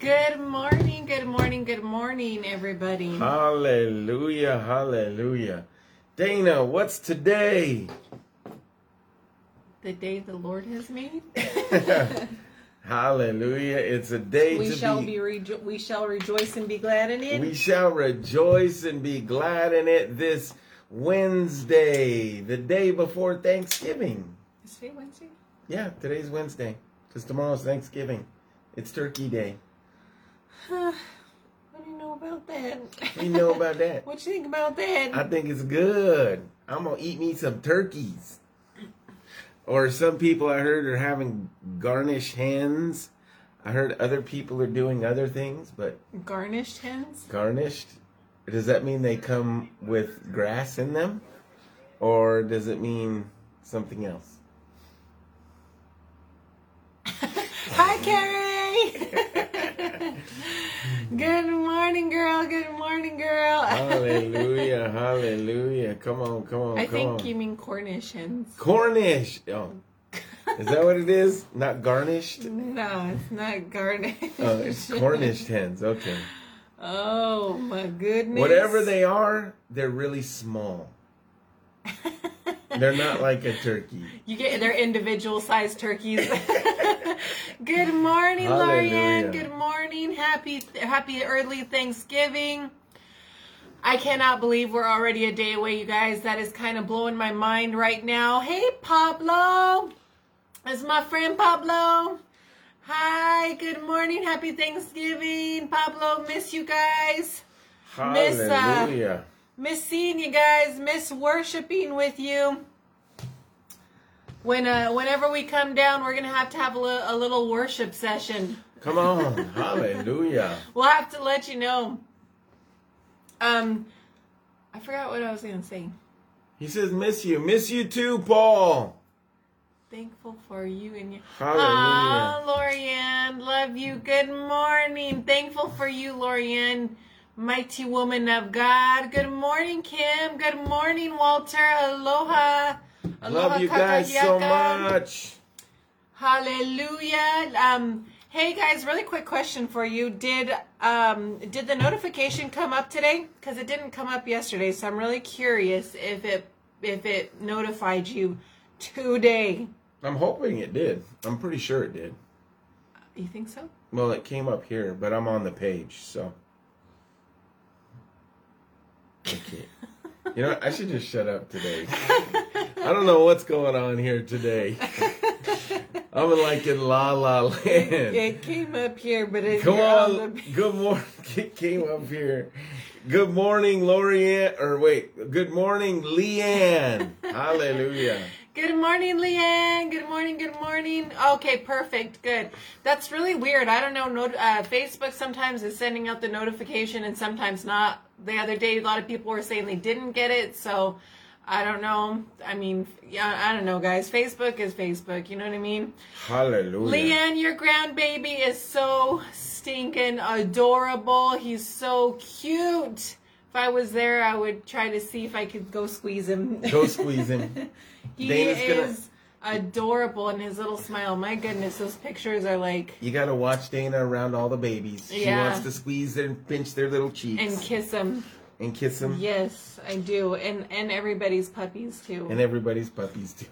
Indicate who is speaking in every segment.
Speaker 1: Good morning, good morning, good morning, everybody.
Speaker 2: Hallelujah, hallelujah. Dana, what's today?
Speaker 1: The day the Lord has made.
Speaker 2: hallelujah. It's a day
Speaker 1: we shall
Speaker 2: be, be
Speaker 1: rejo- we shall rejoice and be glad in it.
Speaker 2: We shall rejoice and be glad in it this Wednesday, the day before Thanksgiving.
Speaker 1: Is today Wednesday?
Speaker 2: Yeah, today's Wednesday. Because tomorrow's Thanksgiving. It's Turkey Day.
Speaker 1: Huh. What do you know about that? What
Speaker 2: you know about that?
Speaker 1: what you think about that? I
Speaker 2: think it's good. I'm gonna eat me some turkeys. Or some people I heard are having garnished hens. I heard other people are doing other things, but
Speaker 1: garnished hens.
Speaker 2: Garnished. Does that mean they come with grass in them, or does it mean something else?
Speaker 1: Hi, Carrie. Good morning, girl. Good morning, girl.
Speaker 2: hallelujah. Hallelujah. Come on, come on. I come think
Speaker 1: on.
Speaker 2: you
Speaker 1: mean Cornish hens. Cornish.
Speaker 2: Oh. Is that what it is? Not garnished? No,
Speaker 1: it's not garnished. Oh, it's Cornish
Speaker 2: hens. Okay. Oh,
Speaker 1: my goodness.
Speaker 2: Whatever they are, they're really small. they're not like a turkey.
Speaker 1: You get they're individual sized turkeys. Good morning, Lorian. Good morning. Happy happy early Thanksgiving. I cannot believe we're already a day away, you guys. That is kind of blowing my mind right now. Hey, Pablo. It's my friend Pablo. Hi, good morning. Happy Thanksgiving. Pablo, miss you guys. Hallelujah. Miss, uh, miss seeing you guys. Miss worshiping with you when uh, whenever we come down, we're gonna have to have a, li- a little worship session.
Speaker 2: Come on, hallelujah.
Speaker 1: We'll have to let you know. Um, I forgot what I was gonna say.
Speaker 2: He says, "Miss you, miss you too, Paul."
Speaker 1: Thankful for you and your.
Speaker 2: Hallelujah. Oh,
Speaker 1: Lorianne, love you. Good morning. Thankful for you, Lorianne, mighty woman of God. Good morning, Kim. Good morning, Walter. Aloha.
Speaker 2: Love you guys so much.
Speaker 1: Hallelujah. Um, hey guys, really quick question for you. Did um, did the notification come up today? Because it didn't come up yesterday, so I'm really curious if it if it notified you today.
Speaker 2: I'm hoping it did. I'm pretty sure it did.
Speaker 1: You think so?
Speaker 2: Well, it came up here, but I'm on the page, so. Okay. You know, I should just shut up today. I don't know what's going on here today. I'm like in La La Land.
Speaker 1: It came up here, but it's come on. on the... Good morning. It
Speaker 2: came up here. Good morning, Lorianne. Or wait, good morning, Leanne. Hallelujah.
Speaker 1: Good morning, Leanne. Good morning. Good morning. Okay, perfect. Good. That's really weird. I don't know. Uh, Facebook sometimes is sending out the notification and sometimes not the other day a lot of people were saying they didn't get it so i don't know i mean yeah i don't know guys facebook is facebook you know what i mean
Speaker 2: hallelujah
Speaker 1: leanne your grandbaby is so stinking adorable he's so cute if i was there i would try to see if i could go squeeze him
Speaker 2: go squeeze him
Speaker 1: he Dana's is gonna- adorable and his little smile. My goodness, those pictures are like
Speaker 2: You gotta watch Dana around all the babies. She Yeah. wants to squeeze and pinch their little cheeks
Speaker 1: and kiss them.
Speaker 2: and kiss them,
Speaker 1: Yes, I do, and and everybody's puppies too.
Speaker 2: and everybody's puppies too.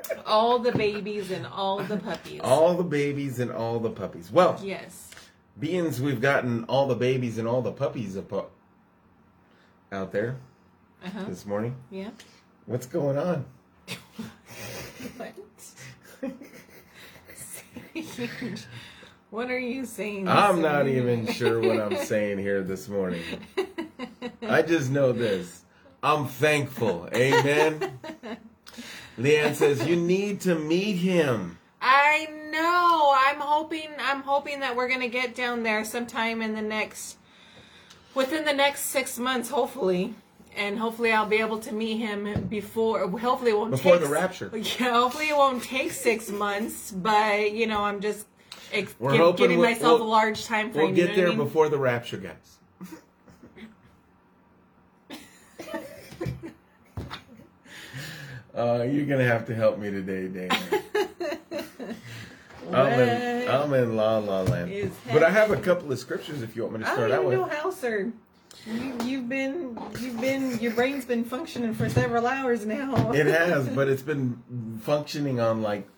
Speaker 1: all the babies and all the puppies.
Speaker 2: all the babies and all the puppies. Well,
Speaker 1: yes.
Speaker 2: beings we've gotten all the babies and all the puppies up out there Uh huh. this morning.
Speaker 1: Yeah.
Speaker 2: What's going on? what?
Speaker 1: what are you saying?
Speaker 2: I'm morning? not even sure what I'm saying here this morning. I just know this. I'm thankful. Amen. Leanne says, You need to meet him.
Speaker 1: I know. I'm hoping I'm hoping that we're gonna get down there sometime in the next within the next six months, hopefully and hopefully I'll be able to meet him before. Hopefully it won't before
Speaker 2: take, the rapture.
Speaker 1: Yeah, hopefully it won't take six months, but you know I'm just ex- getting we'll, myself we'll, a large time
Speaker 2: frame.
Speaker 1: We'll
Speaker 2: get
Speaker 1: you
Speaker 2: know there I mean? before the rapture, guys. uh, you're gonna have to help me today, Dana. I'm in, I'm in La La Land. But I have a couple of scriptures if you want me to
Speaker 1: start out
Speaker 2: with. I
Speaker 1: don't know how, sir. You, you've been, you've been, your brain's been functioning for several hours now.
Speaker 2: It has, but it's been functioning on like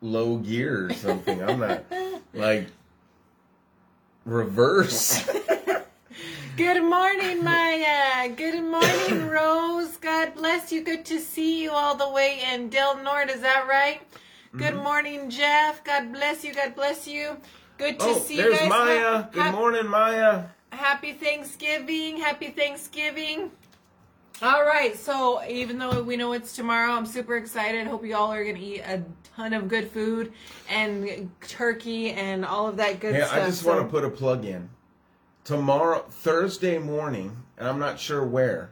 Speaker 2: low gear or something. I'm not like reverse.
Speaker 1: Good morning, Maya. Good morning, Rose. God bless you. Good to see you all the way in Del Norte. Is that right? Mm-hmm. Good morning, Jeff. God bless you. God bless you. Good to oh, see you guys.
Speaker 2: There's Maya. Good morning, Maya.
Speaker 1: Happy Thanksgiving. Happy Thanksgiving. All right. So, even though we know it's tomorrow, I'm super excited. Hope you all are going to eat a ton of good food and turkey and all of that good hey, stuff.
Speaker 2: I just so. want to put a plug in. Tomorrow, Thursday morning, and I'm not sure where.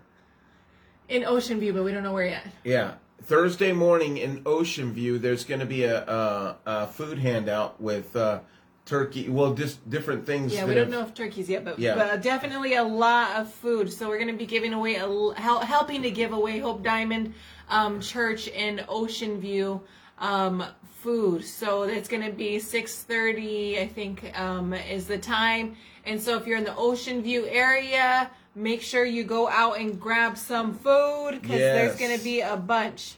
Speaker 1: In Ocean View, but we don't know where yet.
Speaker 2: Yeah. Thursday morning in Ocean View, there's going to be a, a, a food handout with. Uh, turkey. Well, just different things.
Speaker 1: Yeah, we don't have, know if turkeys yet, but, yeah. but definitely a lot of food. So we're going to be giving away, a, helping to give away Hope Diamond um, Church in Ocean View um, food. So it's going to be 6:30, I think, um, is the time. And so if you're in the Ocean View area, make sure you go out and grab some food because yes. there's going to be a bunch.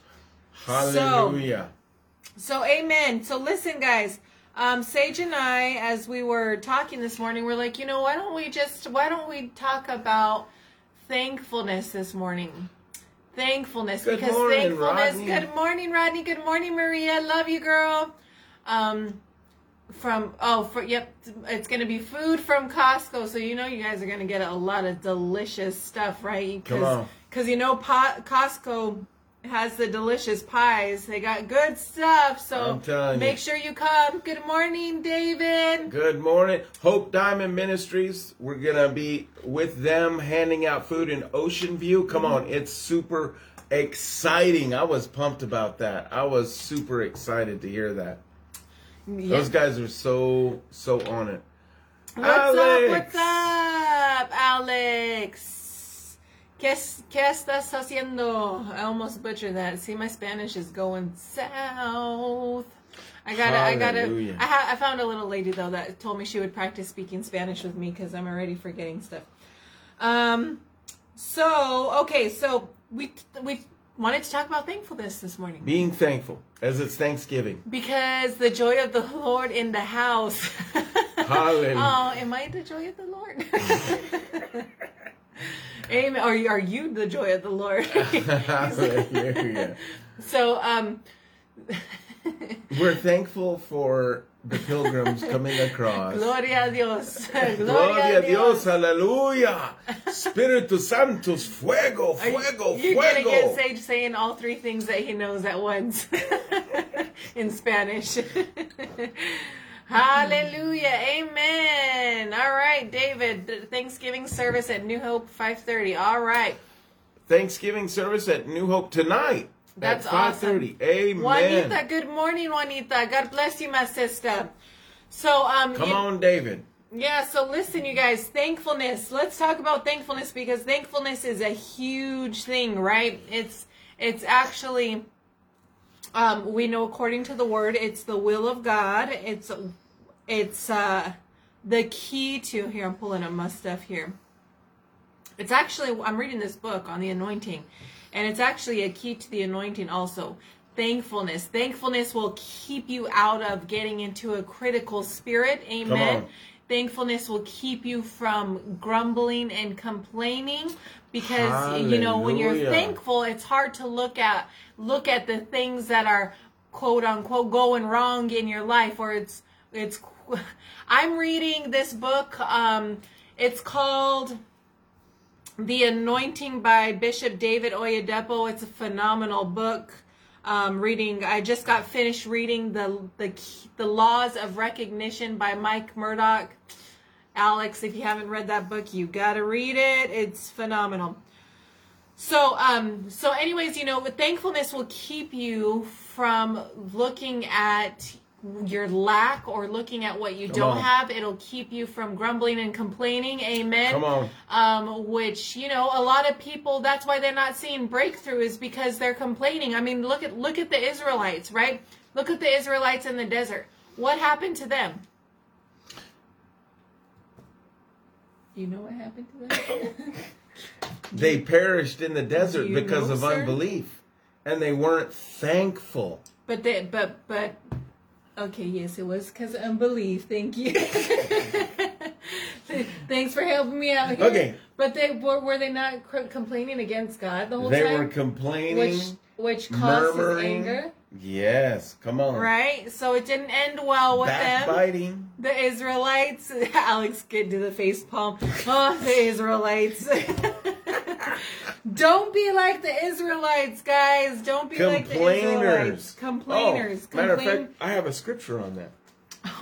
Speaker 2: Hallelujah.
Speaker 1: So, so amen. So listen, guys um, Sage and I, as we were talking this morning, we're like, you know, why don't we just, why don't we talk about thankfulness this morning? Thankfulness. Good because morning, thankfulness. Rodney. Good morning, Rodney. Good morning, Maria. Love you, girl. Um, from oh for, yep it's gonna be food from costco so you know you guys are gonna get a lot of delicious stuff right
Speaker 2: because because you
Speaker 1: know costco has the delicious pies. They got good stuff. So make you. sure you come. Good morning, David.
Speaker 2: Good morning. Hope Diamond Ministries. We're going to be with them handing out food in Ocean View. Come mm-hmm. on. It's super exciting. I was pumped about that. I was super excited to hear that. Yeah. Those guys are so, so on it.
Speaker 1: What's Alex. up? What's up, Alex? ¿Qué, ¿Qué estás haciendo? I almost butchered that. See, my Spanish is going south. I got I got it. ha- I found a little lady though that told me she would practice speaking Spanish with me because I'm already forgetting stuff. Um, so okay, so we we wanted to talk about thankfulness this morning.
Speaker 2: Being thankful as it's Thanksgiving.
Speaker 1: Because the joy of the Lord in the house.
Speaker 2: Hallelujah. oh,
Speaker 1: am I the joy of the Lord? Amen. Are you, are you the joy of the Lord? So, um,
Speaker 2: we're thankful for the pilgrims coming across.
Speaker 1: Gloria a Dios.
Speaker 2: Gloria, Gloria a Dios. Hallelujah. Espiritu Santos. Fuego, fuego, you, you're fuego.
Speaker 1: You're
Speaker 2: going
Speaker 1: to get Sage saying all three things that he knows at once in Spanish. Hallelujah. Amen. All right, David. Thanksgiving service at New Hope 5:30. All right.
Speaker 2: Thanksgiving service at New Hope tonight. That's at 5:30. Awesome. Amen. Juanita,
Speaker 1: good morning, Juanita. God bless you, my sister. So, um,
Speaker 2: come you, on, David.
Speaker 1: Yeah. So, listen, you guys. Thankfulness. Let's talk about thankfulness because thankfulness is a huge thing, right? It's it's actually. Um, we know according to the word, it's the will of God. It's it's uh, the key to here. I'm pulling up my stuff here. It's actually I'm reading this book on the anointing, and it's actually a key to the anointing also. Thankfulness. Thankfulness will keep you out of getting into a critical spirit. Amen. Thankfulness will keep you from grumbling and complaining because Hallelujah. you know when you're thankful, it's hard to look at look at the things that are quote unquote going wrong in your life or it's it's I'm reading this book. Um, it's called The Anointing by Bishop David Oyedepo. It's a phenomenal book. Um, reading. I just got finished reading the, the the Laws of Recognition by Mike Murdock. Alex, if you haven't read that book, you gotta read it. It's phenomenal. So, um, so anyways, you know, with thankfulness will keep you from looking at your lack or looking at what you Come don't on. have. It'll keep you from grumbling and complaining. Amen.
Speaker 2: Come on.
Speaker 1: Um, which you know, a lot of people. That's why they're not seeing breakthrough is because they're complaining. I mean, look at look at the Israelites, right? Look at the Israelites in the desert. What happened to them? You know what happened to them?
Speaker 2: they perished in the desert because know, of sir? unbelief, and they weren't thankful.
Speaker 1: But they, but but Okay, yes, it was because unbelief. Thank you. Thanks for helping me out here. Okay. But they were were they not complaining against God the whole
Speaker 2: They time? were complaining,
Speaker 1: which which causes murmuring. anger,
Speaker 2: Yes, come on.
Speaker 1: right? So it didn't end well with
Speaker 2: them. Backbiting.
Speaker 1: The Israelites. Alex, get to the face palm. Oh, the Israelites. Don't be like the Israelites, guys. Don't be like
Speaker 2: the Israelites. Complainers. Oh, matter Complain- of fact, I have a scripture on that.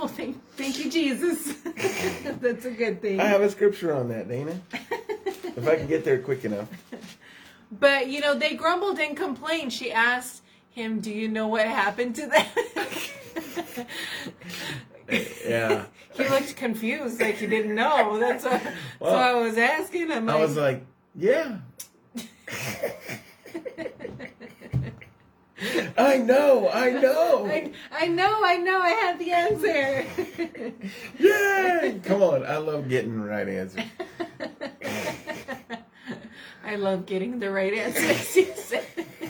Speaker 1: Oh, thank, thank you, Jesus. That's a good thing.
Speaker 2: I have a scripture on that, Dana. if I can get there quick enough.
Speaker 1: But, you know, they grumbled and complained. She asked him, Do you know what happened to
Speaker 2: them? yeah.
Speaker 1: he looked confused, like he didn't know. That's what, well, that's what I was asking him.
Speaker 2: I was like, Yeah. I know, I know.
Speaker 1: I, I, know, I know, I have the answer.
Speaker 2: Yay! Come on, I love getting the right answer.
Speaker 1: I love getting the right answers.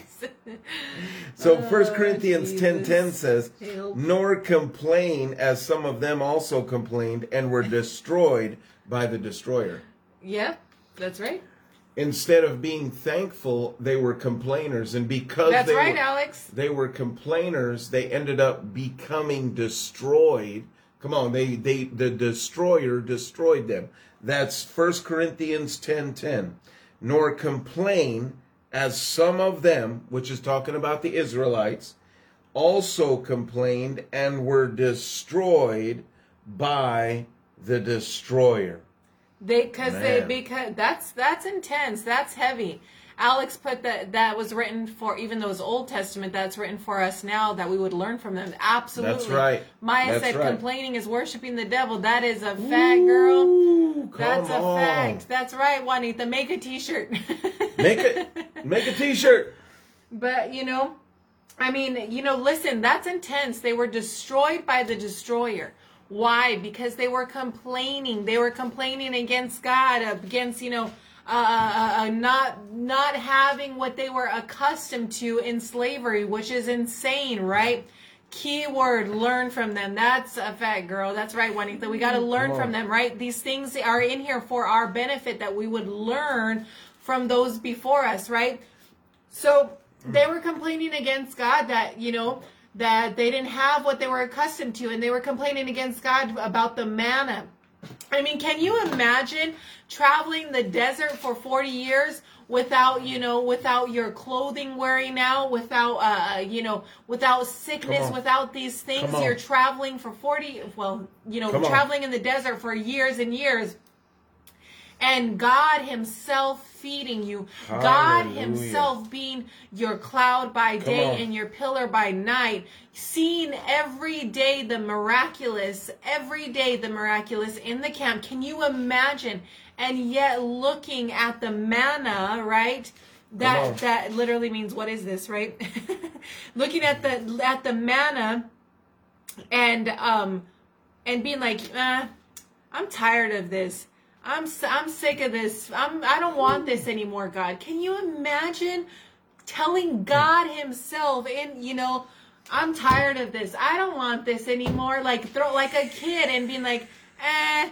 Speaker 2: so oh, First oh, Corinthians 10.10 says, Help. Nor complain as some of them also complained and were destroyed by the destroyer.
Speaker 1: Yep, that's right
Speaker 2: instead of being thankful, they were complainers. And because That's
Speaker 1: they
Speaker 2: right,
Speaker 1: were, Alex.
Speaker 2: They were complainers, they ended up becoming destroyed. Come on, they they the destroyer destroyed them. That's First Corinthians 10 10. Nor complain as some of them, which is talking about the Israelites, also complained and were destroyed by the destroyer.
Speaker 1: They because they because that's that's intense. That's heavy. Alex put that that was written for even those Old Testament that's written for us now that we would learn from them. Absolutely,
Speaker 2: that's right.
Speaker 1: Maya
Speaker 2: that's
Speaker 1: said right. complaining is worshiping the devil. That is a fact, girl. that's a on. fact. That's right, Juanita. Make a T-shirt.
Speaker 2: make it. Make a T-shirt.
Speaker 1: But you know, I mean, you know, listen. That's intense. They were destroyed by the destroyer. Why? Because they were complaining. They were complaining against God, against, you know, uh, uh, uh, uh, not not having what they were accustomed to in slavery, which is insane, right? Keyword: learn from them. That's a fact, girl. That's right, Juanita. We got to learn from them, right? These things are in here for our benefit that we would learn from those before us, right? So they were complaining against God that you know that they didn't have what they were accustomed to and they were complaining against God about the manna. I mean, can you imagine traveling the desert for 40 years without, you know, without your clothing wearing out, without, uh, uh, you know, without sickness, without these things? You're traveling for 40, well, you know, traveling in the desert for years and years and God Himself feeding you, Hallelujah. God Himself being your cloud by Come day on. and your pillar by night, seeing every day the miraculous, every day the miraculous in the camp. Can you imagine? And yet looking at the manna, right? That that literally means what is this, right? looking at the at the manna and um and being like, eh, I'm tired of this I'm I'm sick of this. I'm I don't want this anymore, God. Can you imagine telling God himself and you know, I'm tired of this. I don't want this anymore. Like throw like a kid and being like, "Eh,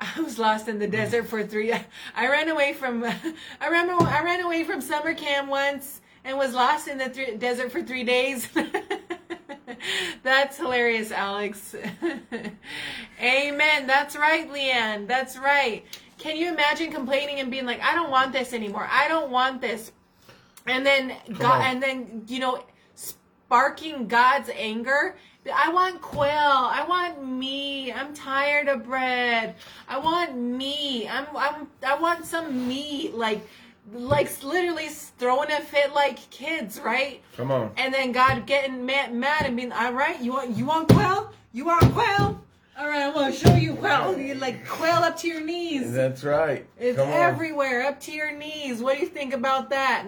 Speaker 1: I was lost in the desert for 3 I ran away from I remember I ran away from summer camp once and was lost in the desert for 3 days." That's hilarious, Alex. Amen. That's right, Leanne. That's right. Can you imagine complaining and being like, I don't want this anymore. I don't want this. And then God, and then, you know, sparking God's anger. I want quail. I want me. I'm tired of bread. I want me. I'm, I'm I want some meat. Like like literally throwing a fit like kids, right?
Speaker 2: Come on.
Speaker 1: And then God getting mad, mad and being, all right, you want you want quail, you want quail. All right, I'm gonna show you quail. Oh, you like quail up to your knees.
Speaker 2: That's right.
Speaker 1: It's Come everywhere, on. up to your knees. What do you think about that?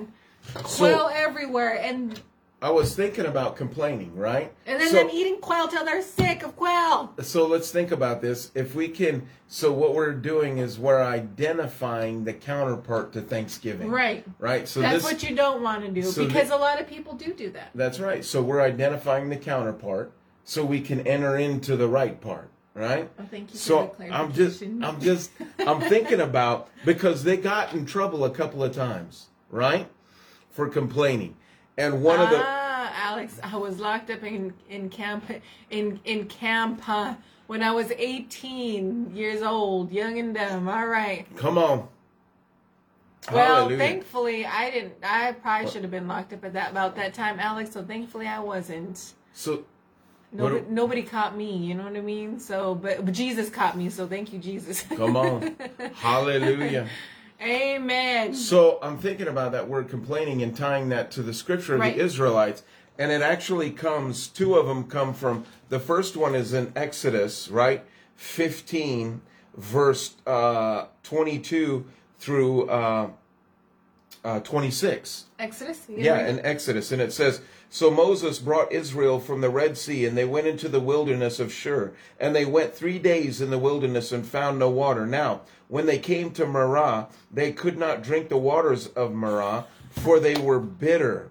Speaker 1: So, quail everywhere, and
Speaker 2: I was thinking about complaining, right?
Speaker 1: And then so, them eating quail till they're sick of quail.
Speaker 2: So let's think about this. If we can, so what we're doing is we're identifying the counterpart to Thanksgiving.
Speaker 1: Right. Right. So that's this, what you don't want to do so because the, a lot of people do do that.
Speaker 2: That's right. So we're identifying the counterpart so we can enter into the right part. Right. Oh,
Speaker 1: thank you. So I'm just, I'm
Speaker 2: just, I'm thinking about because they got in trouble a couple of times, right, for complaining and one ah,
Speaker 1: of
Speaker 2: the ah,
Speaker 1: Alex, I was locked up in in camp in in camp when I was 18 years old, young and dumb. All right.
Speaker 2: Come on.
Speaker 1: Well, Hallelujah. thankfully, I didn't. I probably should have been locked up at that about that time, Alex. So thankfully, I wasn't.
Speaker 2: So
Speaker 1: Nobody, nobody, caught me, you know what I mean? So, but, but Jesus caught me, so thank you, Jesus.
Speaker 2: Come on. Hallelujah.
Speaker 1: Amen.
Speaker 2: So I'm thinking about that word complaining and tying that to the scripture of right. the Israelites. And it actually comes, two of them come from, the first one is in Exodus, right? 15,
Speaker 1: verse uh, 22 through uh, uh, 26. Exodus? Yeah,
Speaker 2: yeah in Exodus. And it says, So Moses brought Israel from the Red Sea, and they went into the wilderness of Shur. And they went three days in the wilderness and found no water. Now, when they came to Marah, they could not drink the waters of Marah, for they were bitter.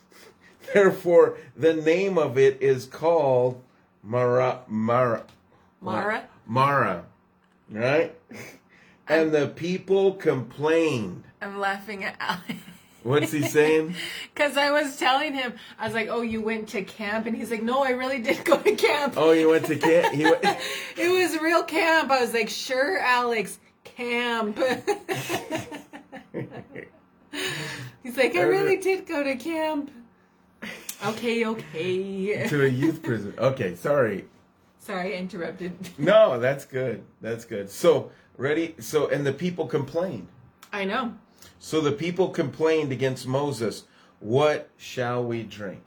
Speaker 2: Therefore, the name of it is called Mara. Mara.
Speaker 1: Mara. Mara.
Speaker 2: Right? And the people complained.
Speaker 1: I'm laughing at Alex.
Speaker 2: What's he saying?
Speaker 1: Because I was telling him, I was like, "Oh, you went to camp," and he's like, "No, I really did go to camp."
Speaker 2: Oh, you went to camp. He went- it
Speaker 1: was real camp. I was like, "Sure, Alex, camp." he's like, "I really did go to camp." Okay, okay.
Speaker 2: to a youth prison. Okay, sorry.
Speaker 1: Sorry, I interrupted.
Speaker 2: No, that's good. That's good. So ready. So and the people complained.
Speaker 1: I know.
Speaker 2: So the people complained against Moses, What shall we drink?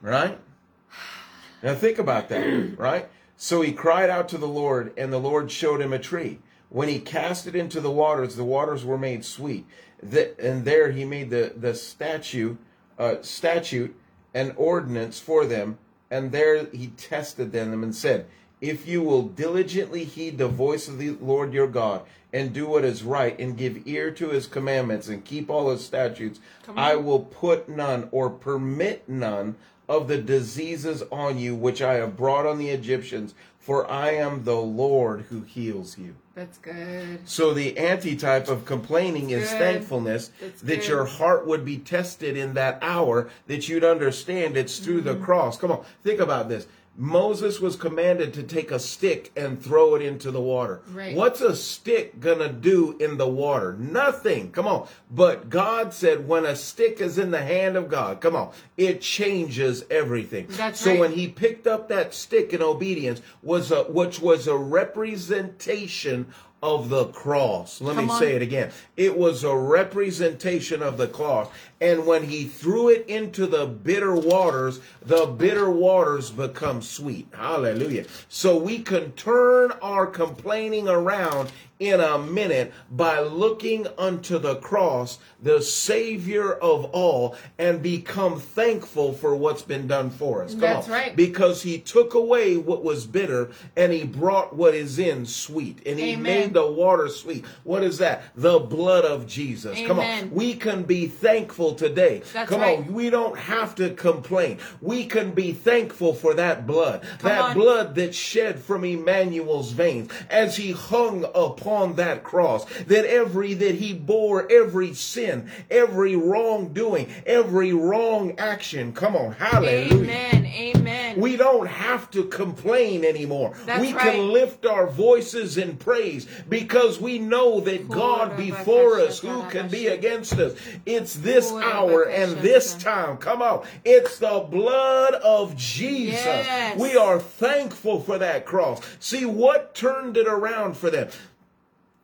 Speaker 2: Right? Now think about that, right? So he cried out to the Lord, and the Lord showed him a tree. When he cast it into the waters, the waters were made sweet. The, and there he made the, the statue, uh, statute and ordinance for them. And there he tested them and said, if you will diligently heed the voice of the Lord your God and do what is right and give ear to his commandments and keep all his statutes, I will put none or permit none of the diseases on you which I have brought on the Egyptians, for I am the Lord who heals you.
Speaker 1: That's good.
Speaker 2: So the antitype of complaining is thankfulness That's that your heart would be tested in that hour, that you'd understand it's through mm-hmm. the cross. Come on, think about this Moses was commanded to take a stick and throw it into the water. Right. What's a stick going to do in the water? Nothing. Come on. But God said, when a stick is in the hand of God, come on, it changes everything.
Speaker 1: That's
Speaker 2: so
Speaker 1: right.
Speaker 2: when he picked up that stick in obedience was a, which was a representation of the cross. Let Come me on. say it again. It was a representation of the cross. And when he threw it into the bitter waters, the bitter waters become sweet. Hallelujah. So we can turn our complaining around in a minute by looking unto the cross, the Savior of all, and become thankful for what's been done for us.
Speaker 1: Come That's on. right.
Speaker 2: Because He took away what was bitter and He brought what is in sweet, and He Amen. made the water sweet. What is that? The blood of Jesus. Amen. Come on. We can be thankful today. That's Come right. on. We don't have to complain. We can be thankful for that blood, Come that on. blood that shed from Emmanuel's veins as He hung upon upon that cross, that every, that he bore every sin, every wrongdoing, every wrong action. Come on. Hallelujah.
Speaker 1: Amen. Amen.
Speaker 2: We don't have to complain anymore. That's we right. can lift our voices in praise because we know that God before us, who can be against us? It's this hour and this time. Come on. It's the blood of Jesus. Yes. We are thankful for that cross. See what turned it around for them.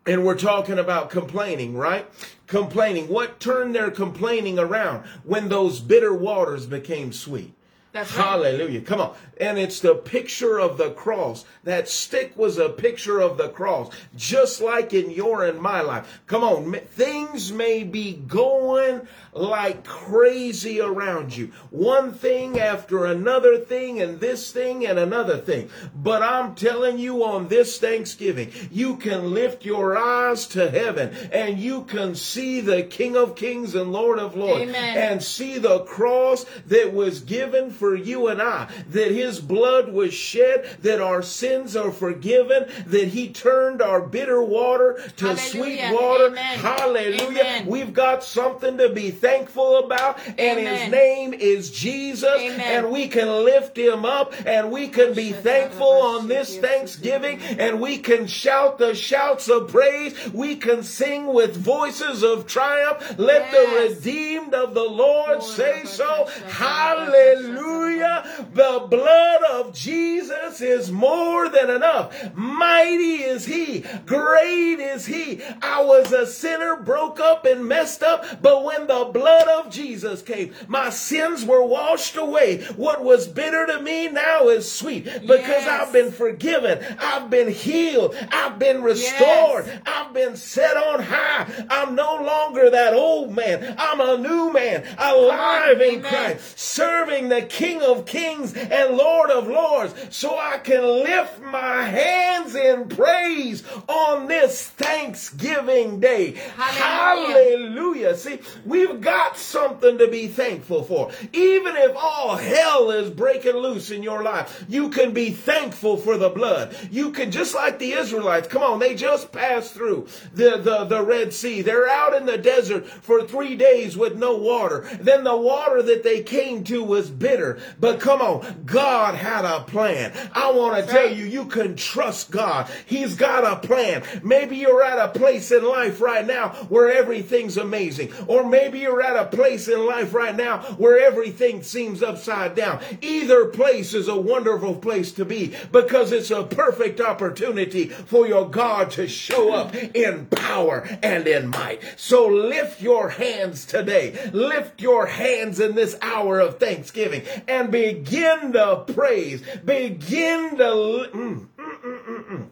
Speaker 2: And we're talking about complaining, right? Complaining. What turned their complaining around when those bitter waters became sweet? Hallelujah. Come on. And it's the picture of the cross. That stick was a picture of the cross, just like in your and my life. Come on. Things may be going like crazy around you. One thing after another thing and this thing and another thing. But I'm telling you on this Thanksgiving, you can lift your eyes to heaven and you can see the King of Kings and Lord of Lords Amen. and see the cross that was given for you and I, that his blood was shed, that our sins are forgiven, that he turned our bitter water to Hallelujah. sweet water. Amen. Hallelujah. Amen. We've got something to be thankful about. And his name is Jesus. Amen. And we can lift him up and we can be thankful on this Thanksgiving and we can shout the shouts of praise. We can sing with voices of triumph. Let yes. the redeemed of the Lord oh, say so. Hallelujah. The blood of Jesus is more than enough. Mighty is he. Great is he. I was a sinner, broke up and messed up, but when the blood of Jesus came. My sins were washed away. What was bitter to me now is sweet because yes. I've been forgiven. I've been healed. I've been restored. Yes. I've been set on high. I'm no longer that old man. I'm a new man, alive Amen. in Christ, serving the King of Kings and Lord of Lords, so I can lift my hands in praise on this Thanksgiving day. Hallelujah. Hallelujah. See, we've got something to be thankful for. Even if all hell is breaking loose in your life, you can be thankful for the blood. You can, just like the Israelites, come on, they just passed through the, the, the Red Sea. They're out in the desert for three days with no water. Then the water that they came to was bitter. But come on, God had a plan. I want to tell you, you can trust God. He's got a plan. Maybe you're at a place in life right now where everything's amazing. Or maybe you're you're at a place in life right now where everything seems upside down. Either place is a wonderful place to be because it's a perfect opportunity for your God to show up in power and in might. So lift your hands today. Lift your hands in this hour of thanksgiving and begin to praise. Begin to. Li- mm, mm, mm, mm,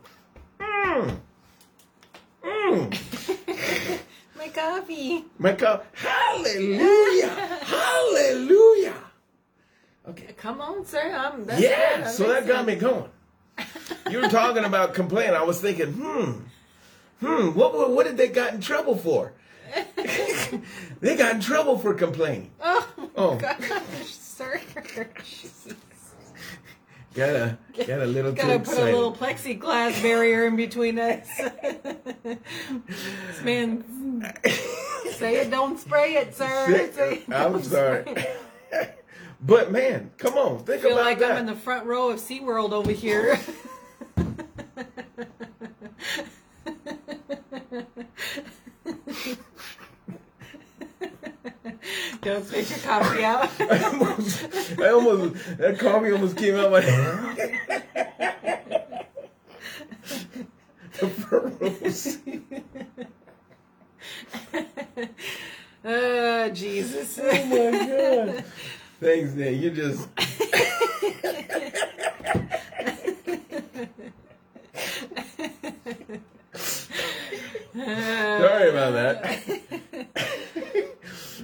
Speaker 2: mm.
Speaker 1: Mm. mm. My coffee. My coffee.
Speaker 2: Hallelujah. Hallelujah.
Speaker 1: Okay. Come on, sir.
Speaker 2: I'm that's Yeah, so that got me going. you were talking about complaining. I was thinking, hmm, hmm, what what did they got in trouble for? they got in trouble for complaining.
Speaker 1: Oh, oh. gosh, sir. got a got a
Speaker 2: little got to
Speaker 1: put
Speaker 2: excited.
Speaker 1: a little plexiglass barrier in between us. this man, say it, don't spray it, sir.
Speaker 2: Say it, I'm sorry. But man, come on, think
Speaker 1: Feel about like
Speaker 2: that. Feel
Speaker 1: like I'm in the front row of SeaWorld over here. Don't spit your coffee
Speaker 2: out. I almost that coffee almost came out my. the Purple.
Speaker 1: oh Jesus!
Speaker 2: Oh my God! Thanks, Nick. You just. Sorry about that.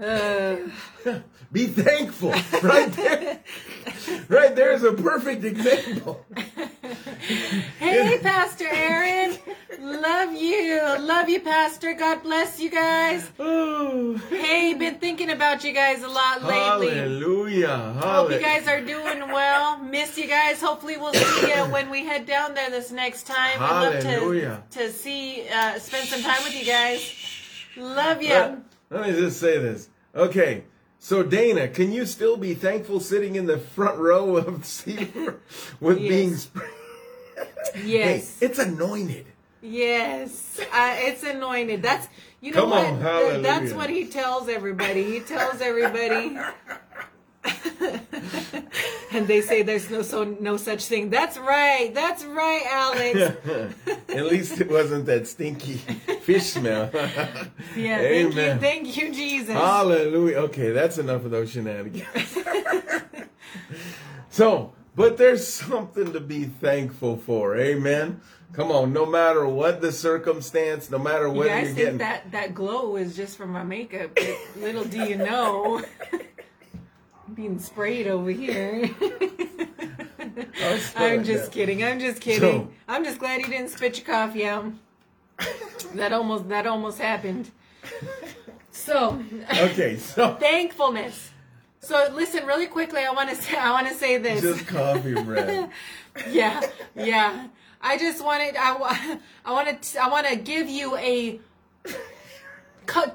Speaker 2: Uh, Be thankful. Right there. right there is a perfect example.
Speaker 1: hey, Pastor Aaron. Love you. Love you, Pastor. God bless you guys. Ooh. Hey, been thinking about you guys a lot
Speaker 2: lately. Hallelujah. Hallelujah.
Speaker 1: Hope you guys are doing well. Miss you guys. Hopefully, we'll see you when we head down there this next time. Hallelujah. I'd love to, to see, uh, spend some time with you guys. Love you.
Speaker 2: Let me just say this. Okay. So Dana, can you still be thankful sitting in the front row of the SeaWorld with
Speaker 1: yes.
Speaker 2: being sprayed?
Speaker 1: yes. Hey, it's anointed. Yes, uh, it's anointed. That's you know Come
Speaker 2: what. On,
Speaker 1: that's what he tells everybody. He tells everybody and they say there's no so no such thing. That's right. That's right, Alex.
Speaker 2: At least it wasn't that stinky fish smell.
Speaker 1: yeah. Amen. Thank you, thank you, Jesus.
Speaker 2: Hallelujah. Okay, that's enough of those shenanigans. so, but there's something to be thankful for. Amen. Come on, no matter what the circumstance, no matter what you
Speaker 1: guys
Speaker 2: you're think getting
Speaker 1: that that glow is just from my makeup. Little do you know being sprayed over here. Oh, I'm just that. kidding. I'm just kidding. So, I'm just glad he didn't spit your coffee out. that almost that almost happened. So
Speaker 2: okay, so
Speaker 1: thankfulness. So listen, really quickly, I want to say I want to say this. Just
Speaker 2: coffee bread.
Speaker 1: yeah, yeah. I just wanted I I want to I want to give you a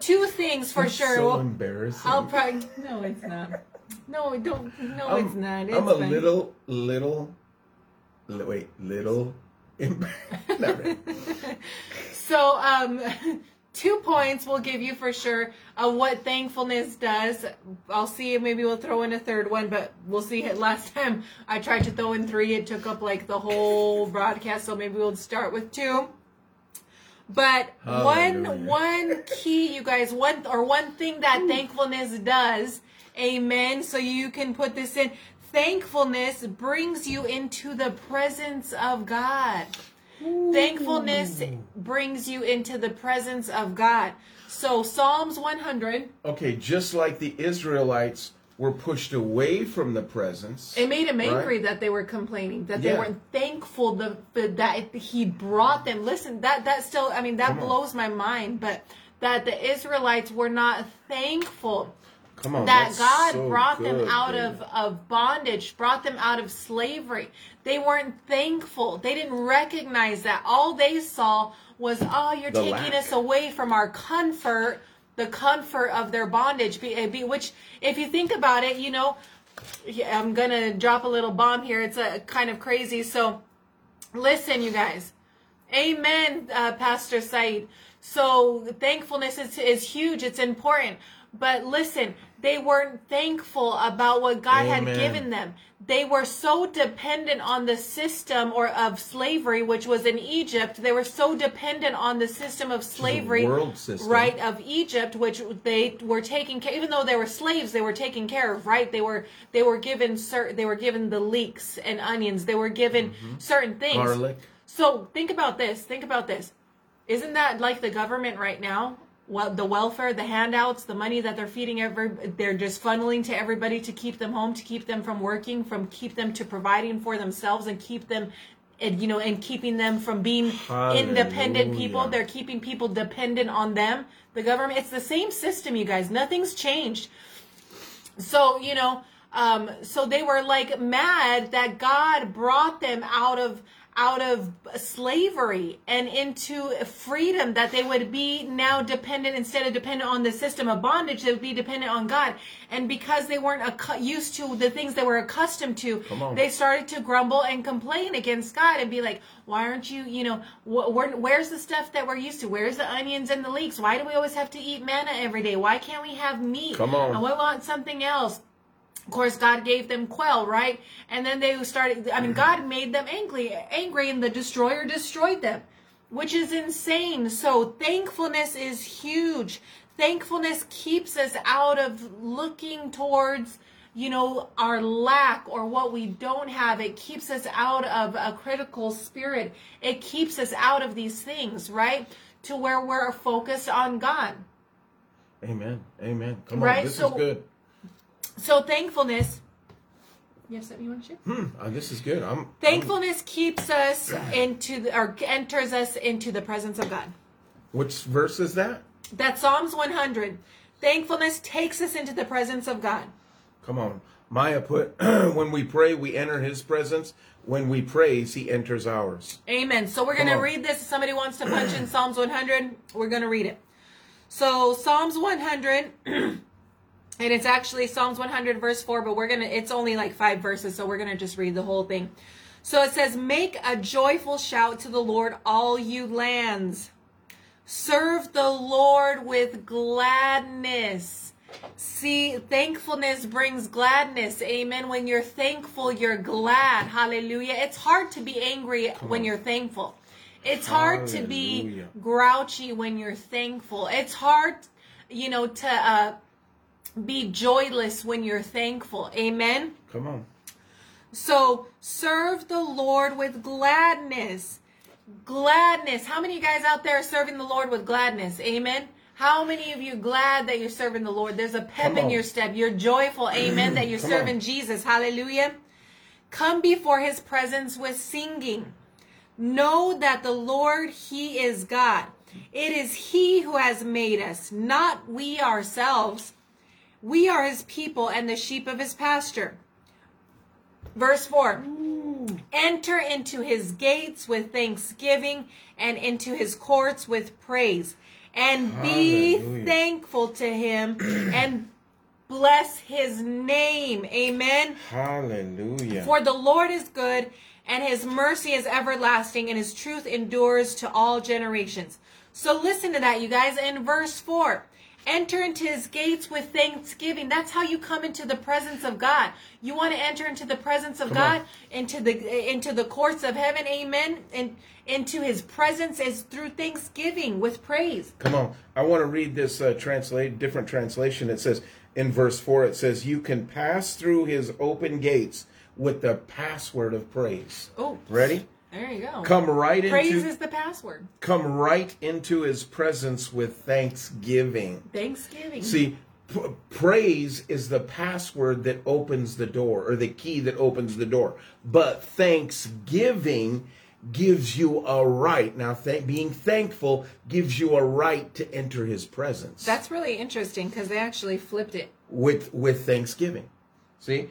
Speaker 1: two things for That's sure. So
Speaker 2: well, embarrassing.
Speaker 1: I'll probably no, it's not. No, don't. No, I'm, it's not. It's
Speaker 2: I'm a funny. little, little, li- wait, little.
Speaker 1: so, um, two points we'll give you for sure of what thankfulness does. I'll see. Maybe we'll throw in a third one, but we'll see. It last time I tried to throw in three, it took up like the whole broadcast. So maybe we'll start with two. But Hallelujah. one one key, you guys, one or one thing that thankfulness does Amen. So you can put this in. Thankfulness brings you into the presence of God. Ooh. Thankfulness brings you into the presence of God. So Psalms 100.
Speaker 2: Okay, just like the Israelites were pushed away from the presence.
Speaker 1: It made him angry right? that they were complaining, that yeah. they weren't thankful the, that he brought them. Listen, that that still I mean that Come blows on. my mind, but that the Israelites were not thankful Come on, that God so brought good, them out of, of bondage, brought them out of slavery. They weren't thankful. They didn't recognize that. All they saw was, oh, you're the taking lack. us away from our comfort, the comfort of their bondage. Which, if you think about it, you know, I'm going to drop a little bomb here. It's a kind of crazy. So listen, you guys. Amen, uh, Pastor Said. So thankfulness is, is huge. It's important. But listen, they weren't thankful about what God Amen. had given them. They were so dependent on the system or of slavery, which was in Egypt. They were so dependent on the system of slavery, system. right, of Egypt, which they were taking care. Even though they were slaves, they were taken care of, right? They were they were given certain. They were given the leeks and onions. They were given mm-hmm. certain things. Garlic. So think about this. Think about this. Isn't that like the government right now? well, the welfare, the handouts, the money that they're feeding every, they're just funneling to everybody to keep them home, to keep them from working, from keep them to providing for themselves and keep them and you know and keeping them from being Hallelujah. independent people they're keeping people dependent on them the government it's the same system you guys nothing's changed so you know um, so they were like mad that god brought them out of out of slavery and into freedom that they would be now dependent instead of dependent on the system of bondage they would be dependent on god and because they weren't ac- used to the things they were accustomed to they started to grumble and complain against god and be like why aren't you you know wh- where's the stuff that we're used to where's the onions and the leeks why do we always have to eat manna every day why can't we have meat come on I want something else of course god gave them quail right and then they started i mean god made them angry angry and the destroyer destroyed them which is insane so thankfulness is huge thankfulness keeps us out of looking towards you know our lack or what we don't have it keeps us out of a critical spirit it keeps us out of these things right to where we're focused on god
Speaker 2: amen amen come on right? this so, is good
Speaker 1: so thankfulness. You have something you want to share?
Speaker 2: Hmm, uh, this is good. I'm
Speaker 1: Thankfulness keeps us into the, or enters us into the presence of God.
Speaker 2: Which verse is that?
Speaker 1: That's Psalms 100. Thankfulness takes us into the presence of God.
Speaker 2: Come on. Maya put, when we pray, we enter his presence. When we praise, he enters ours.
Speaker 1: Amen. So we're going to read this. If somebody wants to punch in Psalms 100, we're going to read it. So Psalms 100. and it's actually Psalms 100 verse 4, but we're going to it's only like 5 verses, so we're going to just read the whole thing. So it says, "Make a joyful shout to the Lord, all you lands. Serve the Lord with gladness." See, thankfulness brings gladness. Amen. When you're thankful, you're glad. Hallelujah. It's hard to be angry when you're thankful. It's hard Hallelujah. to be grouchy when you're thankful. It's hard, you know, to uh be joyless when you're thankful. Amen.
Speaker 2: Come on.
Speaker 1: So serve the Lord with gladness. Gladness. How many guys out there are serving the Lord with gladness? Amen. How many of you glad that you're serving the Lord? There's a pep in your step. You're joyful. Amen. that you're Come serving on. Jesus. Hallelujah. Come before his presence with singing. Know that the Lord, he is God. It is he who has made us, not we ourselves. We are his people and the sheep of his pasture. Verse 4 Ooh. Enter into his gates with thanksgiving and into his courts with praise, and Hallelujah. be thankful to him and bless his name. Amen.
Speaker 2: Hallelujah.
Speaker 1: For the Lord is good, and his mercy is everlasting, and his truth endures to all generations. So listen to that, you guys, in verse 4. Enter into his gates with thanksgiving. That's how you come into the presence of God. You want to enter into the presence of come God, on. into the into the courts of heaven, amen. And into his presence is through thanksgiving with praise.
Speaker 2: Come on. I want to read this uh, translate different translation. It says in verse 4 it says you can pass through his open gates with the password of praise.
Speaker 1: Oh.
Speaker 2: Ready?
Speaker 1: There you go.
Speaker 2: Come right Praise
Speaker 1: into Praise is the password.
Speaker 2: Come right into his presence with thanksgiving.
Speaker 1: Thanksgiving.
Speaker 2: See, P- praise is the password that opens the door or the key that opens the door but thanksgiving gives you a right now th- being thankful gives you a right to enter his presence
Speaker 1: that's really interesting because they actually flipped it
Speaker 2: with with thanksgiving see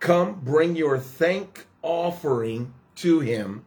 Speaker 2: come bring your thank offering to him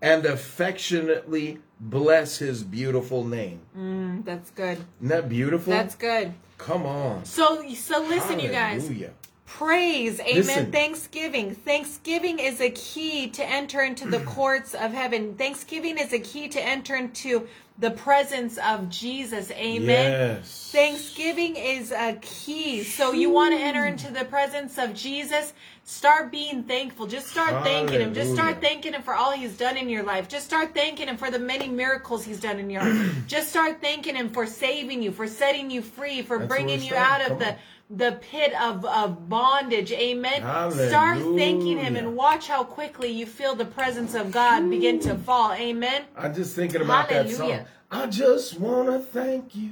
Speaker 2: and affectionately bless his beautiful name.
Speaker 1: Mm, that's good.
Speaker 2: Isn't that beautiful?
Speaker 1: That's good.
Speaker 2: Come on.
Speaker 1: So so listen, Hallelujah. you guys. Praise, amen. Listen. Thanksgiving. Thanksgiving is a key to enter into the courts of heaven. Thanksgiving is a key to enter into the presence of Jesus. Amen. Yes. Thanksgiving is a key. So you want to enter into the presence of Jesus? Start being thankful. Just start Hallelujah. thanking him. Just start thanking him for all he's done in your life. Just start thanking him for the many miracles he's done in your life. Just start thanking him for saving you, for setting you free, for That's bringing you out of Come the on the pit of, of bondage. Amen. Hallelujah. Start thanking him and watch how quickly you feel the presence of God begin to fall. Amen.
Speaker 2: I'm just thinking about Hallelujah. that song. I just want to thank you.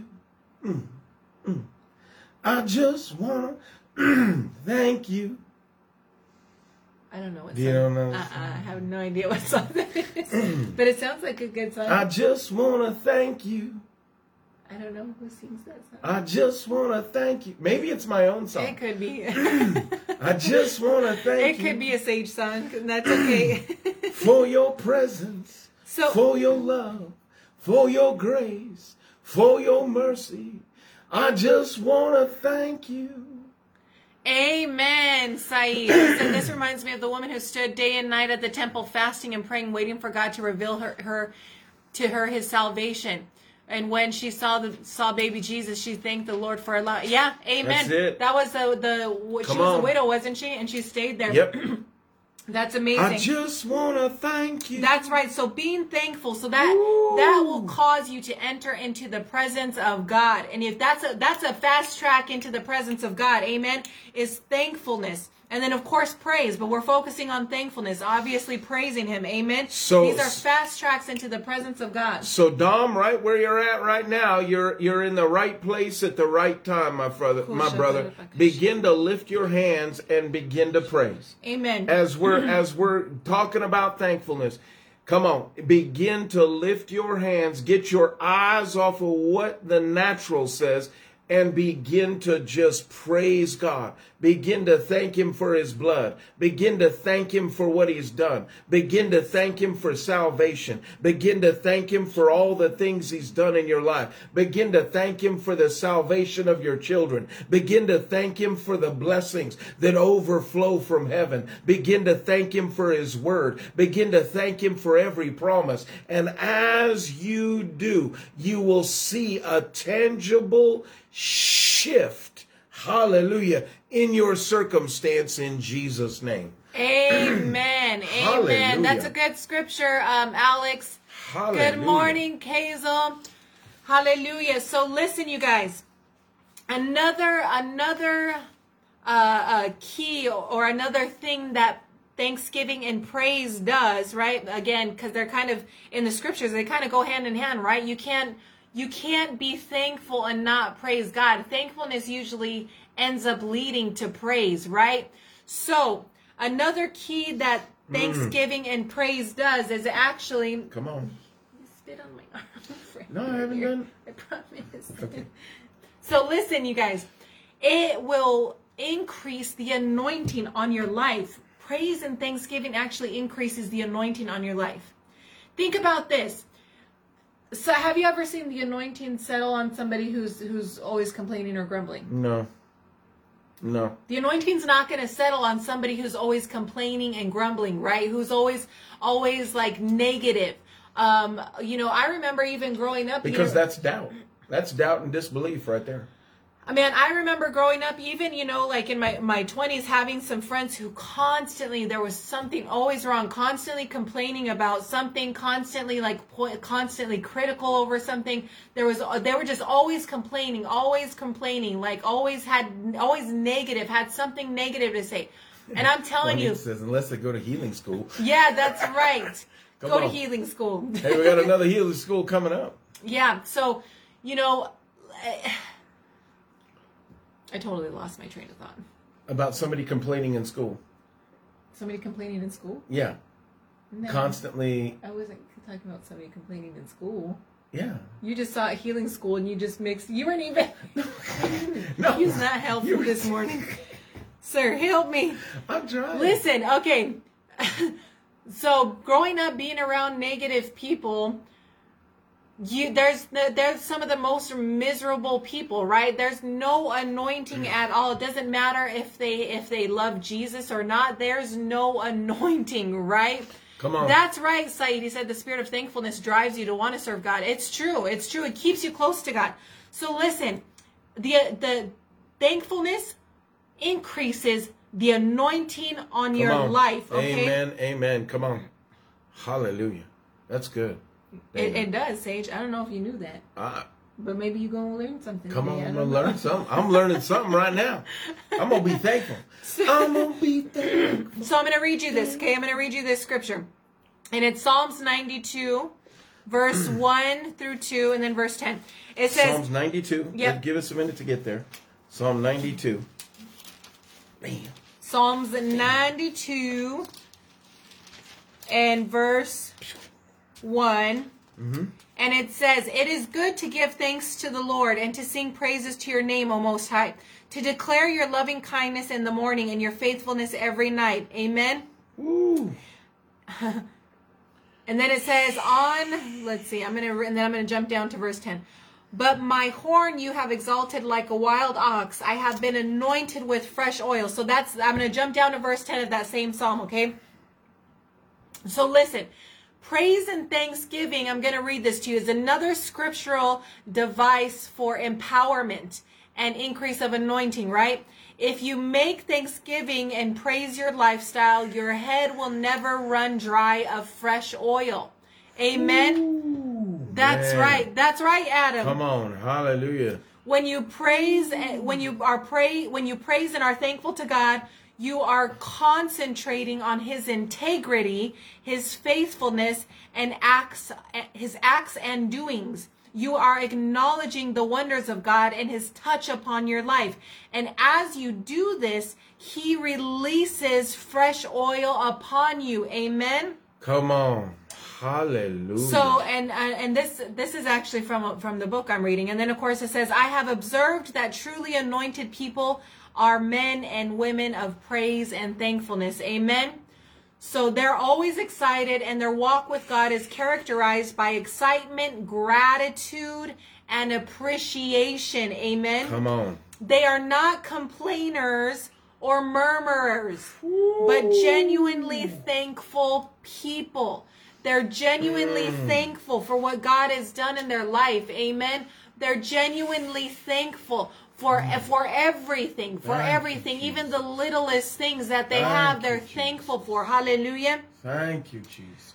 Speaker 2: Mm, mm. I just want to thank you.
Speaker 1: I don't know what. You song. don't know. Uh-uh, I have no idea what song that is, but it sounds like a good song. I
Speaker 2: just wanna thank
Speaker 1: you. I don't know who sings that song. I
Speaker 2: just wanna thank you. Maybe it's my own song. It
Speaker 1: could be.
Speaker 2: I just wanna thank you.
Speaker 1: It could be a Sage song. And that's okay.
Speaker 2: for your presence. So, for your love. For your grace. For your mercy. I just wanna thank you.
Speaker 1: Amen, Saeed. and this reminds me of the woman who stood day and night at the temple fasting and praying, waiting for God to reveal her, her to her his salvation. And when she saw the saw baby Jesus, she thanked the Lord for allowing. Yeah, Amen. That was the the she was on. a widow, wasn't she? And she stayed there.
Speaker 2: Yep.
Speaker 1: That's amazing.
Speaker 2: I just want to thank you.
Speaker 1: That's right. So being thankful, so that Ooh. that will cause you to enter into the presence of God. And if that's a that's a fast track into the presence of God. Amen. Is thankfulness. And then, of course, praise, but we're focusing on thankfulness, obviously praising Him. Amen. So these are fast tracks into the presence of God.
Speaker 2: So, Dom, right where you're at right now, you're you're in the right place at the right time, my brother. My brother, begin to lift your hands and begin to praise.
Speaker 1: Amen.
Speaker 2: As we're as we're talking about thankfulness, Come on, begin to lift your hands. Get your eyes off of what the natural says and begin to just praise God. Begin to thank Him for His blood. Begin to thank Him for what He's done. Begin to thank Him for salvation. Begin to thank Him for all the things He's done in your life. Begin to thank Him for the salvation of your children. Begin to thank Him for the blessings that overflow from heaven. Begin to thank Him for His word. Begin to thank Him for every promise. And as you do, you will see a tangible shift, hallelujah, in your circumstance in Jesus' name.
Speaker 1: Amen. Amen. That's a good scripture, um, Alex. Hallelujah. Good morning, Kazel. Hallelujah. So listen, you guys. Another another uh, uh, key or another thing that thanksgiving and praise does, right? Again, because they're kind of in the scriptures, they kind of go hand in hand, right? You can't you can't be thankful and not praise God. Thankfulness usually ends up leading to praise, right? So, another key that mm. thanksgiving mm. and praise does is actually.
Speaker 2: Come on.
Speaker 1: Spit on my arm.
Speaker 2: No,
Speaker 1: I
Speaker 2: haven't done.
Speaker 1: I promise. Okay. So, listen, you guys, it will increase the anointing on your life. Praise and thanksgiving actually increases the anointing on your life. Think about this so have you ever seen the anointing settle on somebody who's who's always complaining or grumbling?
Speaker 2: No. No.
Speaker 1: The anointing's not going to settle on somebody who's always complaining and grumbling, right? Who's always always like negative. Um, you know, I remember even growing up
Speaker 2: because you
Speaker 1: know, that's
Speaker 2: doubt. That's doubt and disbelief right there.
Speaker 1: I mean, I remember growing up, even, you know, like in my, my 20s, having some friends who constantly, there was something always wrong, constantly complaining about something, constantly like, constantly critical over something. There was, they were just always complaining, always complaining, like always had, always negative, had something negative to say. And I'm telling you.
Speaker 2: Says, unless they go to healing school.
Speaker 1: Yeah, that's right. go on. to healing school.
Speaker 2: hey, we got another healing school coming up.
Speaker 1: Yeah. So, you know, eh, I totally lost my train of thought.
Speaker 2: About somebody complaining in school.
Speaker 1: Somebody complaining in school?
Speaker 2: Yeah. No, Constantly.
Speaker 1: I wasn't talking about somebody complaining in school.
Speaker 2: Yeah.
Speaker 1: You just saw a healing school and you just mixed. You weren't even.
Speaker 2: no.
Speaker 1: He's not helpful you were... this morning. Sir, help me.
Speaker 2: I'm trying.
Speaker 1: Listen, okay. so growing up being around negative people you there's there's some of the most miserable people right there's no anointing mm. at all it doesn't matter if they if they love jesus or not there's no anointing right
Speaker 2: come on
Speaker 1: that's right said he said the spirit of thankfulness drives you to want to serve god it's true it's true it keeps you close to god so listen the the thankfulness increases the anointing on come your on. life
Speaker 2: okay? amen amen come on hallelujah that's good
Speaker 1: it, it, does, Sage. I don't know if you knew that. Uh, but maybe you're going to learn something.
Speaker 2: Come today. on, I'm going to learn something. I'm learning something right now. I'm going to be thankful. I'm going
Speaker 1: to be thankful. So I'm going to read you this, okay? I'm going to read you this scripture. And it's Psalms 92, verse 1 through 2, and then verse 10.
Speaker 2: It says Psalms 92. Yep. Give us a minute to get there. Psalm
Speaker 1: 92. Bam. Psalms 92 and verse one. Mm-hmm. And it says, It is good to give thanks to the Lord and to sing praises to your name, O Most High, to declare your loving kindness in the morning and your faithfulness every night. Amen. and then it says, On, let's see, I'm going to, and then I'm going to jump down to verse 10. But my horn you have exalted like a wild ox. I have been anointed with fresh oil. So that's, I'm going to jump down to verse 10 of that same psalm, okay? So listen. Praise and thanksgiving, I'm going to read this to you, is another scriptural device for empowerment and increase of anointing, right? If you make thanksgiving and praise your lifestyle, your head will never run dry of fresh oil. Amen. Ooh, That's man. right. That's right, Adam.
Speaker 2: Come on. Hallelujah.
Speaker 1: When you praise eh, when you are pray when you praise and are thankful to God, you are concentrating on his integrity, his faithfulness, and acts, his acts and doings. You are acknowledging the wonders of God and his touch upon your life. And as you do this, he releases fresh oil upon you. Amen.
Speaker 2: Come on. Hallelujah.
Speaker 1: So and uh, and this this is actually from from the book I'm reading. And then of course it says, "I have observed that truly anointed people are men and women of praise and thankfulness. Amen. So they're always excited, and their walk with God is characterized by excitement, gratitude, and appreciation. Amen.
Speaker 2: Come on.
Speaker 1: They are not complainers or murmurers, Ooh. but genuinely thankful people. They're genuinely mm. thankful for what God has done in their life. Amen. They're genuinely thankful for mm. for everything, for Thank everything, you, even the littlest things that they Thank have, they're you, thankful for. Hallelujah.
Speaker 2: Thank you, Jesus.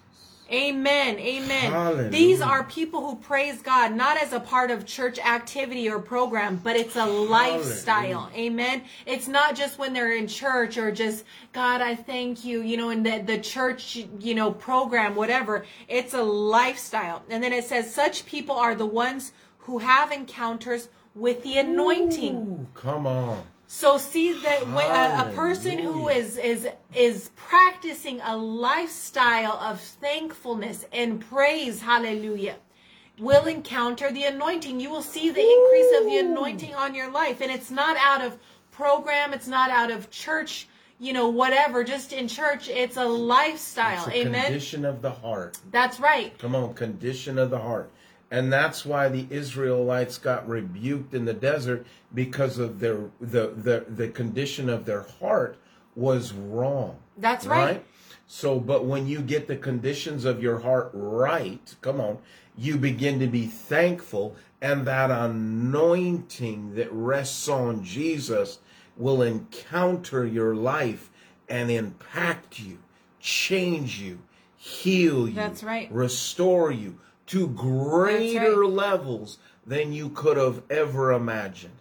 Speaker 1: Amen. Amen. Hallelujah. These are people who praise God not as a part of church activity or program, but it's a lifestyle. Amen. It's not just when they're in church or just God, I thank you, you know, in the, the church, you know, program, whatever. It's a lifestyle. And then it says, such people are the ones who have encounters with the anointing. Ooh,
Speaker 2: come on.
Speaker 1: So see that when a, a, person who is is is practicing a lifestyle of thankfulness and praise, hallelujah, will encounter the anointing. You will see the increase of the anointing on your life and it's not out of program, it's not out of church, you know, whatever, just in church, it's a lifestyle.
Speaker 2: It's
Speaker 1: a Amen.
Speaker 2: Condition of the heart.
Speaker 1: That's right.
Speaker 2: Come on, condition of the heart. And that's why the Israelites got rebuked in the desert because of their the the, the condition of their heart was wrong. That's right? right? So, but when you get the conditions of your heart right, come on, you begin to be thankful, and that anointing that rests on Jesus will encounter your life and impact you, change you, heal you.
Speaker 1: That's right.
Speaker 2: Restore you, to greater right. levels than you could have ever imagined.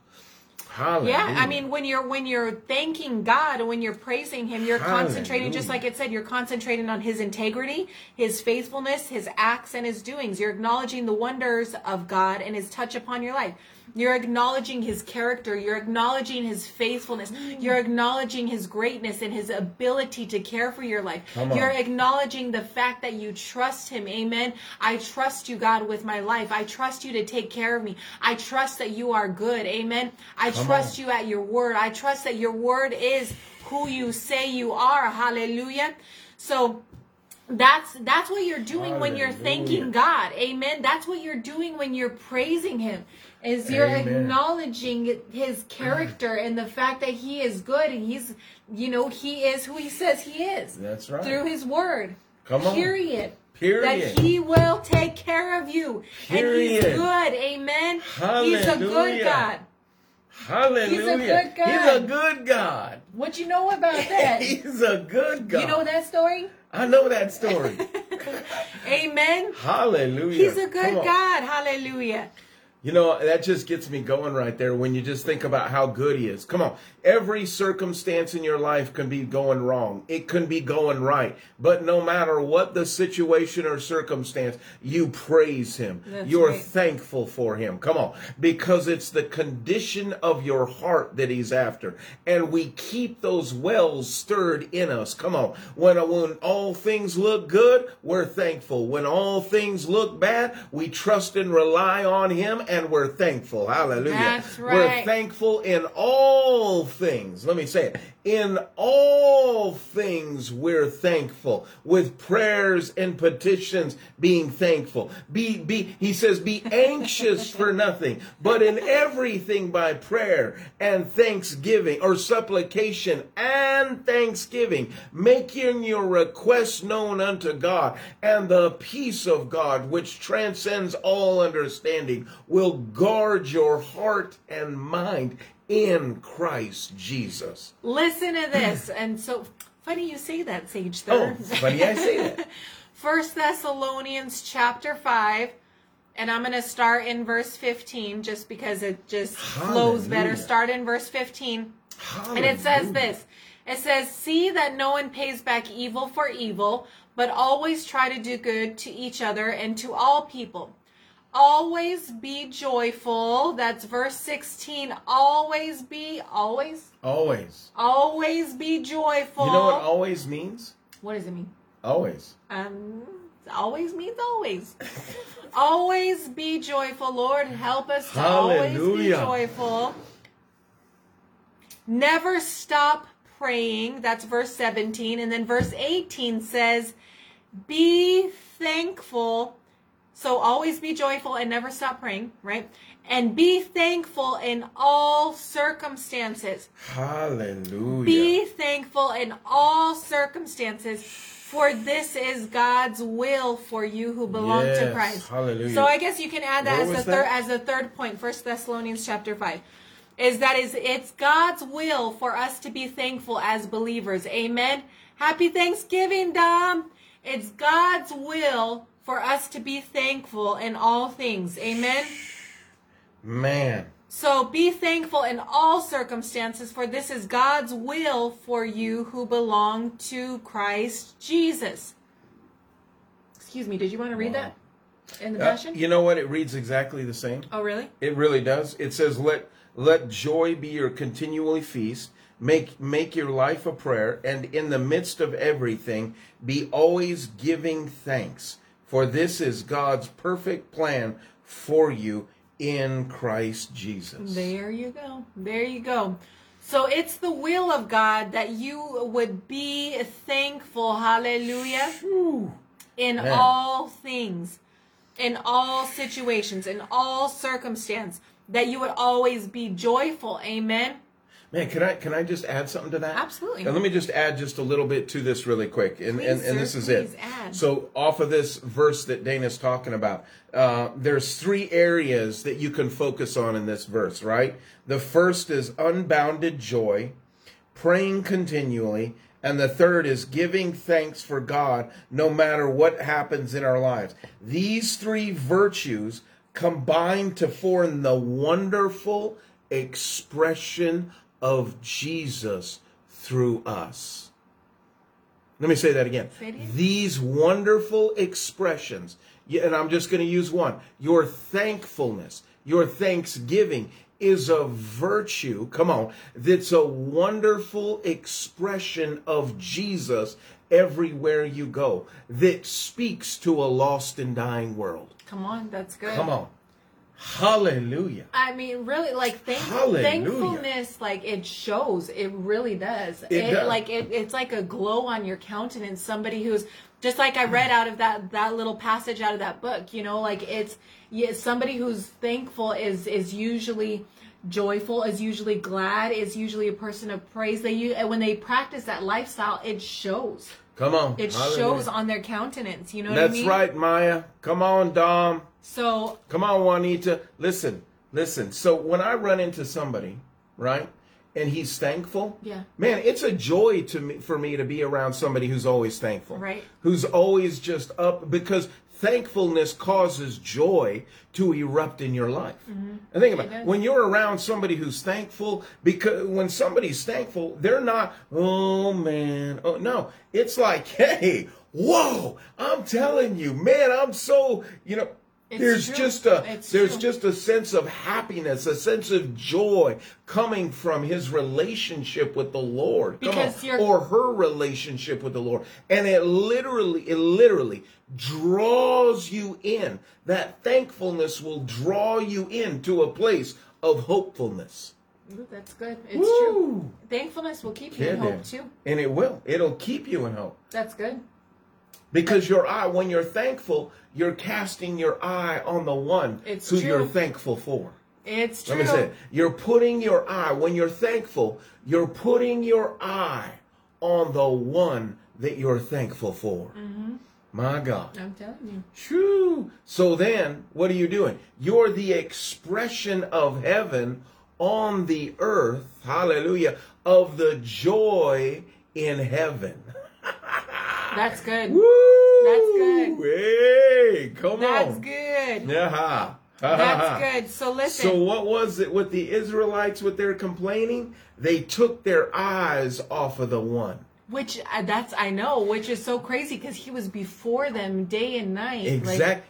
Speaker 1: Hallelujah. Yeah, I mean when you're when you're thanking God when you're praising him, you're Hallelujah. concentrating just like it said, you're concentrating on his integrity, his faithfulness, his acts and his doings. You're acknowledging the wonders of God and his touch upon your life. You're acknowledging his character, you're acknowledging his faithfulness, you're acknowledging his greatness and his ability to care for your life. You're acknowledging the fact that you trust him. Amen. I trust you, God, with my life. I trust you to take care of me. I trust that you are good. Amen. I trust you at your word. I trust that your word is who you say you are. Hallelujah. So that's that's what you're doing Hallelujah. when you're thanking God. Amen. That's what you're doing when you're praising him. Is you're Amen. acknowledging his character and the fact that he is good and he's you know, he is who he says he is.
Speaker 2: That's right.
Speaker 1: Through his word. Come on.
Speaker 2: Period.
Speaker 1: Period. That he will take care of you. Period. And he's good. Amen. Hallelujah. He's a good God.
Speaker 2: Hallelujah. He's a good God. He's a good God.
Speaker 1: What you know about that?
Speaker 2: He's a good God.
Speaker 1: You know that story?
Speaker 2: I know that story.
Speaker 1: Amen.
Speaker 2: Hallelujah.
Speaker 1: He's a good God. Hallelujah.
Speaker 2: You know, that just gets me going right there when you just think about how good he is. Come on. Every circumstance in your life can be going wrong. It can be going right. But no matter what the situation or circumstance, you praise him. That's You're right. thankful for him. Come on. Because it's the condition of your heart that he's after. And we keep those wells stirred in us. Come on. When, when all things look good, we're thankful. When all things look bad, we trust and rely on him and we're thankful. Hallelujah.
Speaker 1: That's
Speaker 2: right. We're thankful in all things. Let me say it in all things, we're thankful with prayers and petitions being thankful. Be, be, he says, be anxious for nothing, but in everything by prayer and thanksgiving or supplication and thanksgiving, making your requests known unto God and the peace of God, which transcends all understanding will guard your heart and mind in Christ Jesus.
Speaker 1: Listen to this. and so funny you say that, Sage Oh,
Speaker 2: funny I say that.
Speaker 1: First Thessalonians chapter five. And I'm going to start in verse 15 just because it just Hallelujah. flows better. Start in verse 15. Hallelujah. And it says this It says, See that no one pays back evil for evil, but always try to do good to each other and to all people Always be joyful. That's verse 16. Always be, always?
Speaker 2: Always.
Speaker 1: Always be joyful. You
Speaker 2: know what always means?
Speaker 1: What does it mean?
Speaker 2: Always.
Speaker 1: Um, always means always. always be joyful, Lord. Help us to Hallelujah. always be joyful. Never stop praying. That's verse 17. And then verse 18 says, Be thankful so always be joyful and never stop praying, right? And be thankful in all circumstances.
Speaker 2: Hallelujah.
Speaker 1: Be thankful in all circumstances, for this is God's will for you who belong
Speaker 2: yes.
Speaker 1: to Christ.
Speaker 2: Hallelujah.
Speaker 1: So I guess you can add that what as the third as a third point, First Thessalonians chapter five is that is it's God's will for us to be thankful as believers. Amen. Happy Thanksgiving, Dom. It's God's will for us to be thankful in all things. Amen.
Speaker 2: Man.
Speaker 1: So be thankful in all circumstances, for this is God's will for you who belong to Christ Jesus. Excuse me, did you want to read wow. that in the uh, Passion?
Speaker 2: you know what? It reads exactly the same.
Speaker 1: Oh, really?
Speaker 2: It really does. It says, Let let joy be your continually feast. Make make your life a prayer, and in the midst of everything, be always giving thanks for this is God's perfect plan for you in Christ Jesus.
Speaker 1: There you go. There you go. So it's the will of God that you would be thankful, hallelujah, Whew. in Man. all things, in all situations, in all circumstance, that you would always be joyful, amen.
Speaker 2: Man, can I can I just add something to that?
Speaker 1: Absolutely.
Speaker 2: And let me just add just a little bit to this really quick, and please, and, and sir, this is it. Add. So off of this verse that Dana's talking about, uh, there's three areas that you can focus on in this verse, right? The first is unbounded joy, praying continually, and the third is giving thanks for God no matter what happens in our lives. These three virtues combine to form the wonderful expression of Jesus through us. Let me say that again. Say These wonderful expressions, and I'm just going to use one your thankfulness, your thanksgiving is a virtue, come on, that's a wonderful expression of Jesus everywhere you go that speaks to a lost and dying world.
Speaker 1: Come on, that's good.
Speaker 2: Come on. Hallelujah.
Speaker 1: I mean, really, like thank- thankfulness, like it shows. It really does. It, it does. like it, it's like a glow on your countenance. Somebody who's just like I read out of that that little passage out of that book. You know, like it's yeah, somebody who's thankful is is usually joyful is usually glad is usually a person of praise they when they practice that lifestyle it shows
Speaker 2: Come on.
Speaker 1: It Hallelujah. shows on their countenance. You know
Speaker 2: That's I mean? right, Maya. Come on, Dom.
Speaker 1: So.
Speaker 2: Come on, Juanita. Listen, listen. So when I run into somebody, right? And he's thankful.
Speaker 1: Yeah.
Speaker 2: Man, it's a joy to me for me to be around somebody who's always thankful.
Speaker 1: Right.
Speaker 2: Who's always just up because thankfulness causes joy to erupt in your life. Mm-hmm. And think about it. When you're around somebody who's thankful, because when somebody's thankful, they're not, oh man, oh no. It's like, hey, whoa, I'm telling you, man, I'm so, you know, there's true. just a it's there's true. just a sense of happiness, a sense of joy coming from his relationship with the Lord, on, or her relationship with the Lord, and it literally it literally draws you in. That thankfulness will draw you into a place of hopefulness.
Speaker 1: Ooh, that's good. It's Woo. true. Thankfulness will keep you in hope too,
Speaker 2: and it will. It'll keep you in hope.
Speaker 1: That's good.
Speaker 2: Because your eye, when you're thankful, you're casting your eye on the one it's who true. you're thankful for.
Speaker 1: It's true.
Speaker 2: Let me say it. You're putting your eye, when you're thankful, you're putting your eye on the one that you're thankful for. Mm-hmm. My God.
Speaker 1: I'm telling you.
Speaker 2: True. So then, what are you doing? You're the expression of heaven on the earth, hallelujah, of the joy in heaven.
Speaker 1: That's good. Woo!
Speaker 2: That's good. Hey, come
Speaker 1: That's on. That's good. Yeah. That's good. So listen.
Speaker 2: So what was it with the Israelites with their complaining? They took their eyes off of the one
Speaker 1: which uh, that's I know, which is so crazy because he was before them day and night.
Speaker 2: Exactly. Like,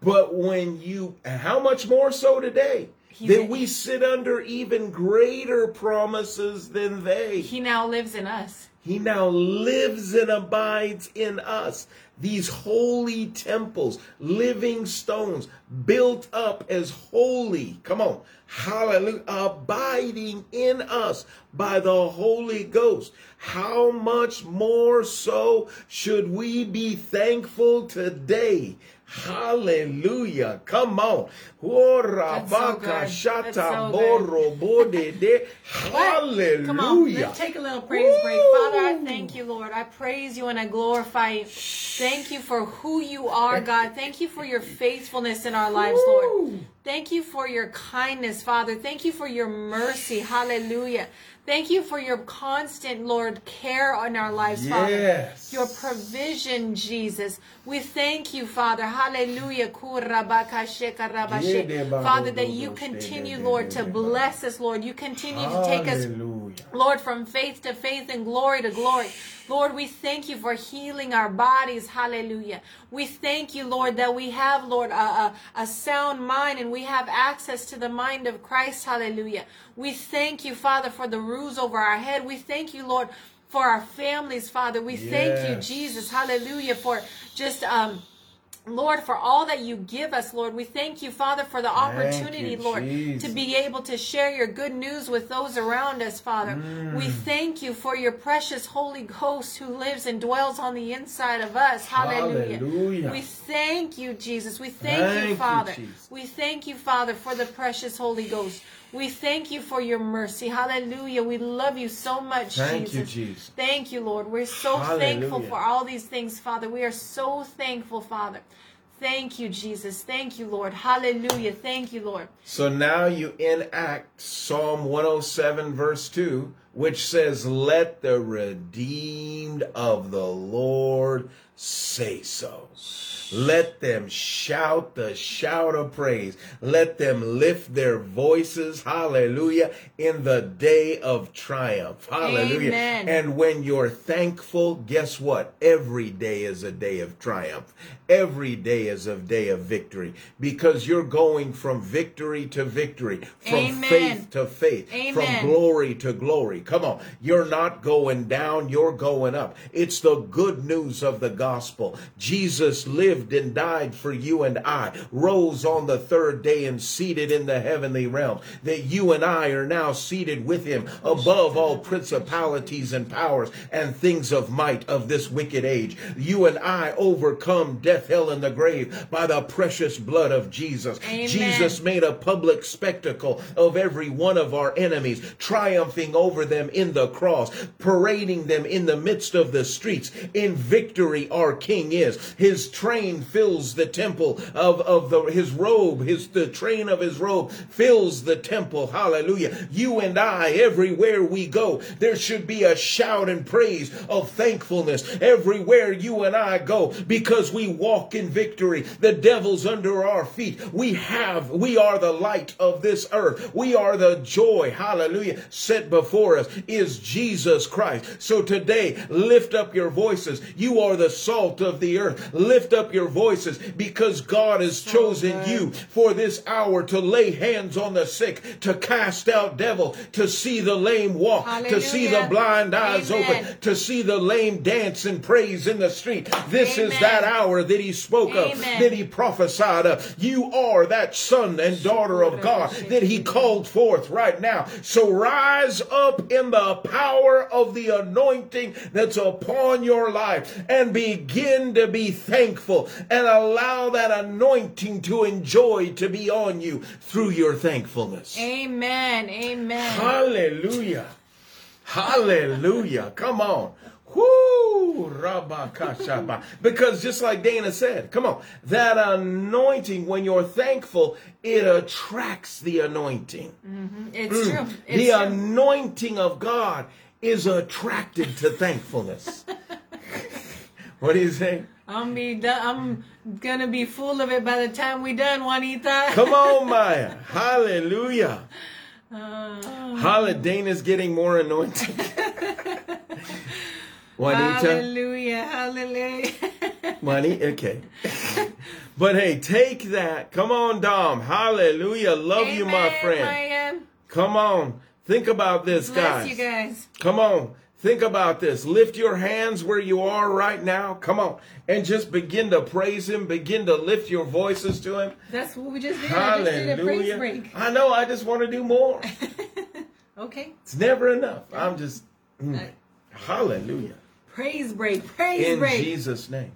Speaker 2: but when you, how much more so today? That we sit under even greater promises than they.
Speaker 1: He now lives in us.
Speaker 2: He now lives and abides in us. These holy temples, living stones, built up as holy. Come on. Hallelujah. Abiding in us by the Holy Ghost. How much more so should we be thankful today Hallelujah. Come on.
Speaker 1: Hallelujah. Come on. take a little praise Woo. break. Father, I thank you, Lord. I praise you and I glorify you. Thank you for who you are, God. Thank you for your faithfulness in our lives, Lord. Thank you for your kindness, Father. Thank you for your mercy. Hallelujah. Thank you for your constant, Lord, care on our lives, yes. Father. Your provision, Jesus. We thank you, Father. Hallelujah. Father, that you continue, Lord, to bless us, Lord. You continue to take us, Lord, from faith to faith and glory to glory. Lord, we thank you for healing our bodies. Hallelujah. We thank you, Lord, that we have, Lord, a, a, a sound mind and we have access to the mind of Christ. Hallelujah. We thank you, Father, for the roofs over our head. We thank you, Lord, for our families, Father. We yes. thank you, Jesus. Hallelujah, for just um Lord, for all that you give us, Lord. We thank you, Father, for the opportunity, you, Lord, Jesus. to be able to share your good news with those around us, Father. Mm. We thank you for your precious Holy Ghost who lives and dwells on the inside of us. Hallelujah. Hallelujah. We thank you, Jesus. We thank, thank you, Father. You, we thank you, Father, for the precious Holy Ghost. We thank you for your mercy. Hallelujah. We love you so much,
Speaker 2: thank Jesus. You, Jesus.
Speaker 1: Thank you, Lord. We're so Hallelujah. thankful for all these things, Father. We are so thankful, Father. Thank you, Jesus. Thank you, Lord. Hallelujah. Thank you, Lord.
Speaker 2: So now you enact Psalm 107, verse 2, which says, Let the redeemed of the Lord say so. Let them shout the shout of praise. Let them lift their voices, hallelujah, in the day of triumph. Hallelujah. Amen. And when you're thankful, guess what? Every day is a day of triumph. Every day is a day of victory because you're going from victory to victory, from Amen. faith to faith, Amen. from glory to glory. Come on. You're not going down, you're going up. It's the good news of the gospel. Jesus lived and died for you and I, rose on the third day and seated in the heavenly realm, that you and I are now seated with him above all principalities and powers and things of might of this wicked age. You and I overcome death death, hell, and the grave by the precious blood of Jesus. Amen. Jesus made a public spectacle of every one of our enemies, triumphing over them in the cross, parading them in the midst of the streets. In victory, our King is. His train fills the temple of, of the, his robe, his, the train of his robe fills the temple. Hallelujah. You and I, everywhere we go, there should be a shout and praise of thankfulness everywhere you and I go because we walk walk in victory. The devil's under our feet. We have, we are the light of this earth. We are the joy, hallelujah, set before us is Jesus Christ. So today, lift up your voices. You are the salt of the earth. Lift up your voices because God has chosen you for this hour to lay hands on the sick, to cast out devil, to see the lame walk, hallelujah. to see the blind eyes Amen. open, to see the lame dance and praise in the street. This Amen. is that hour that he spoke Amen. of, that he prophesied of. You are that son and daughter of God that he called forth right now. So rise up in the power of the anointing that's upon your life and begin to be thankful and allow that anointing to enjoy to be on you through your thankfulness.
Speaker 1: Amen. Amen.
Speaker 2: Hallelujah. Hallelujah. Come on. Because just like Dana said, come on, that anointing, when you're thankful, it attracts the anointing. Mm-hmm.
Speaker 1: It's mm. true.
Speaker 2: It's
Speaker 1: the
Speaker 2: true. anointing of God is attracted to thankfulness. what do you say?
Speaker 1: I'm be I'm gonna be full of it by the time we are done, Juanita.
Speaker 2: Come on, Maya. Hallelujah. Uh, Hallelujah. Dana's getting more anointed. Juanita.
Speaker 1: Hallelujah, hallelujah.
Speaker 2: Money, okay. but hey, take that. Come on, Dom. Hallelujah. Love Amen, you, my friend. Ryan. Come on. Think about this, Bless guys.
Speaker 1: you guys.
Speaker 2: Come on. Think about this. Lift your hands where you are right now. Come on. And just begin to praise him. Begin to lift your voices to him.
Speaker 1: That's what we just did. Hallelujah. I, just did a break. I
Speaker 2: know. I just want to do more.
Speaker 1: okay.
Speaker 2: It's never enough. I'm just. Mm, hallelujah.
Speaker 1: Praise break. Praise
Speaker 2: in break. In Jesus' name.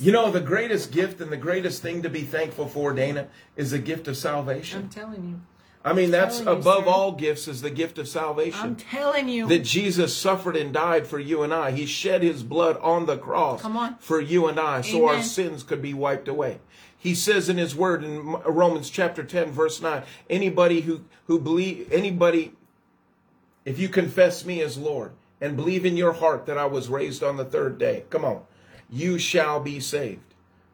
Speaker 2: You know, the greatest gift and the greatest thing to be thankful for, Dana, is the gift of salvation.
Speaker 1: I'm telling you.
Speaker 2: I mean, I'm that's above you, all gifts is the gift of salvation. I'm
Speaker 1: telling you.
Speaker 2: That Jesus suffered and died for you and I. He shed his blood on the cross Come on. for you and I Amen. so our sins could be wiped away. He says in his word in Romans chapter 10 verse 9, anybody who who believe anybody if you confess me as Lord, and believe in your heart that I was raised on the third day. Come on. You shall be saved.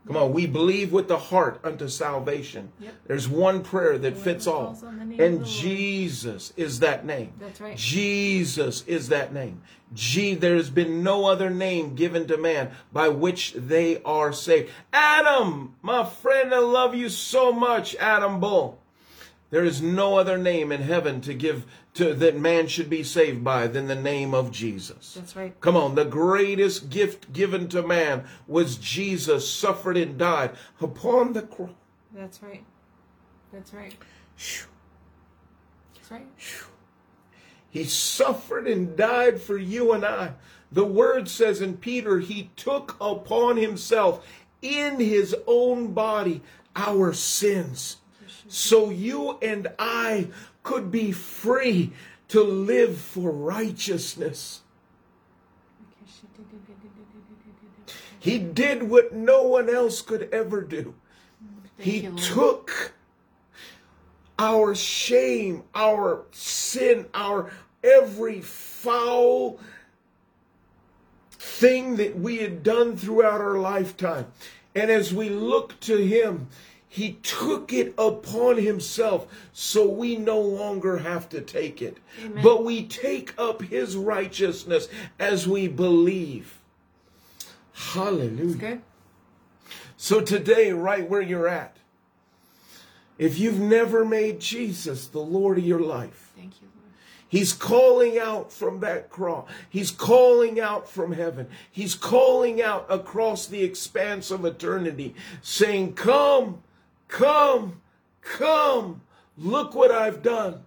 Speaker 2: Come on. We believe with the heart unto salvation. Yep. There's one prayer that fits all. And Jesus is that name.
Speaker 1: That's right.
Speaker 2: Jesus is that name. there's been no other name given to man by which they are saved. Adam, my friend, I love you so much, Adam Bull. There is no other name in heaven to give to, that man should be saved by than the name of Jesus.
Speaker 1: That's right.
Speaker 2: Come on, the greatest gift given to man was Jesus suffered and died upon the cross. That's right.
Speaker 1: That's right.
Speaker 2: That's right. He suffered and died for you and I. The word says in Peter, he took upon himself in his own body our sins. So you and I could be free to live for righteousness. He did what no one else could ever do. he took our shame, our sin, our every foul thing that we had done throughout our lifetime. And as we look to Him, he took it upon himself so we no longer have to take it. Amen. But we take up his righteousness as we believe. Hallelujah. So today, right where you're at, if you've never made Jesus the Lord of your life, thank you. He's calling out from that cross. He's calling out from heaven. He's calling out across the expanse of eternity, saying, Come, Come, come, look what I've done.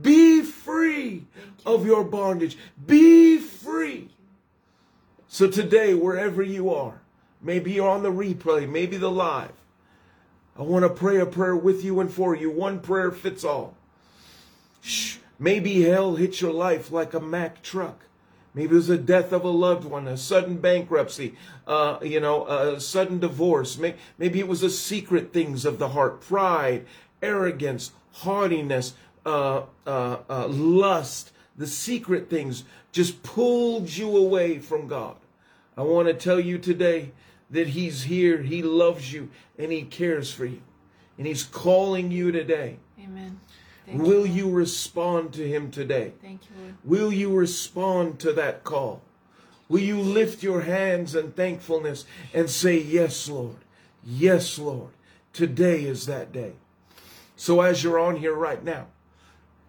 Speaker 2: Be free of your bondage. Be free. So today, wherever you are, maybe you're on the replay, maybe the live, I want to pray a prayer with you and for you. One prayer fits all. Shh. Maybe hell hit your life like a Mack truck. Maybe it was a death of a loved one, a sudden bankruptcy, uh, you know, a sudden divorce. Maybe it was the secret things of the heart, pride, arrogance, haughtiness, uh, uh, uh, lust, the secret things just pulled you away from God. I want to tell you today that He's here, He loves you, and He cares for you. And He's calling you today.
Speaker 1: Amen.
Speaker 2: Thank Will you. you respond to him today?
Speaker 1: Thank you. Lord.
Speaker 2: Will you respond to that call? Will you lift your hands in thankfulness and say, Yes, Lord. Yes, Lord. Today is that day. So as you're on here right now,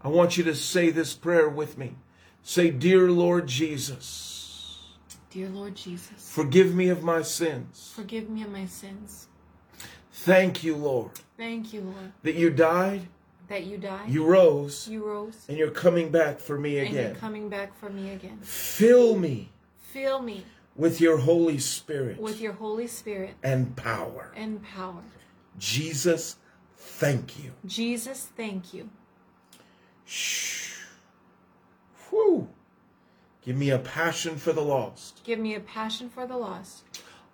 Speaker 2: I want you to say this prayer with me. Say, Dear Lord Jesus.
Speaker 1: Dear Lord Jesus.
Speaker 2: Forgive me of my sins.
Speaker 1: Forgive me of my sins.
Speaker 2: Thank you, Lord.
Speaker 1: Thank you, Lord.
Speaker 2: That you died
Speaker 1: that you died.
Speaker 2: You rose.
Speaker 1: You rose.
Speaker 2: And you're coming back for me again.
Speaker 1: And you're coming back for me again.
Speaker 2: Fill me.
Speaker 1: Fill me.
Speaker 2: With your Holy Spirit.
Speaker 1: With your Holy Spirit.
Speaker 2: And power.
Speaker 1: And power.
Speaker 2: Jesus, thank you.
Speaker 1: Jesus, thank you.
Speaker 2: Shh. Whew. Give me a passion for the lost.
Speaker 1: Give me a passion for the lost.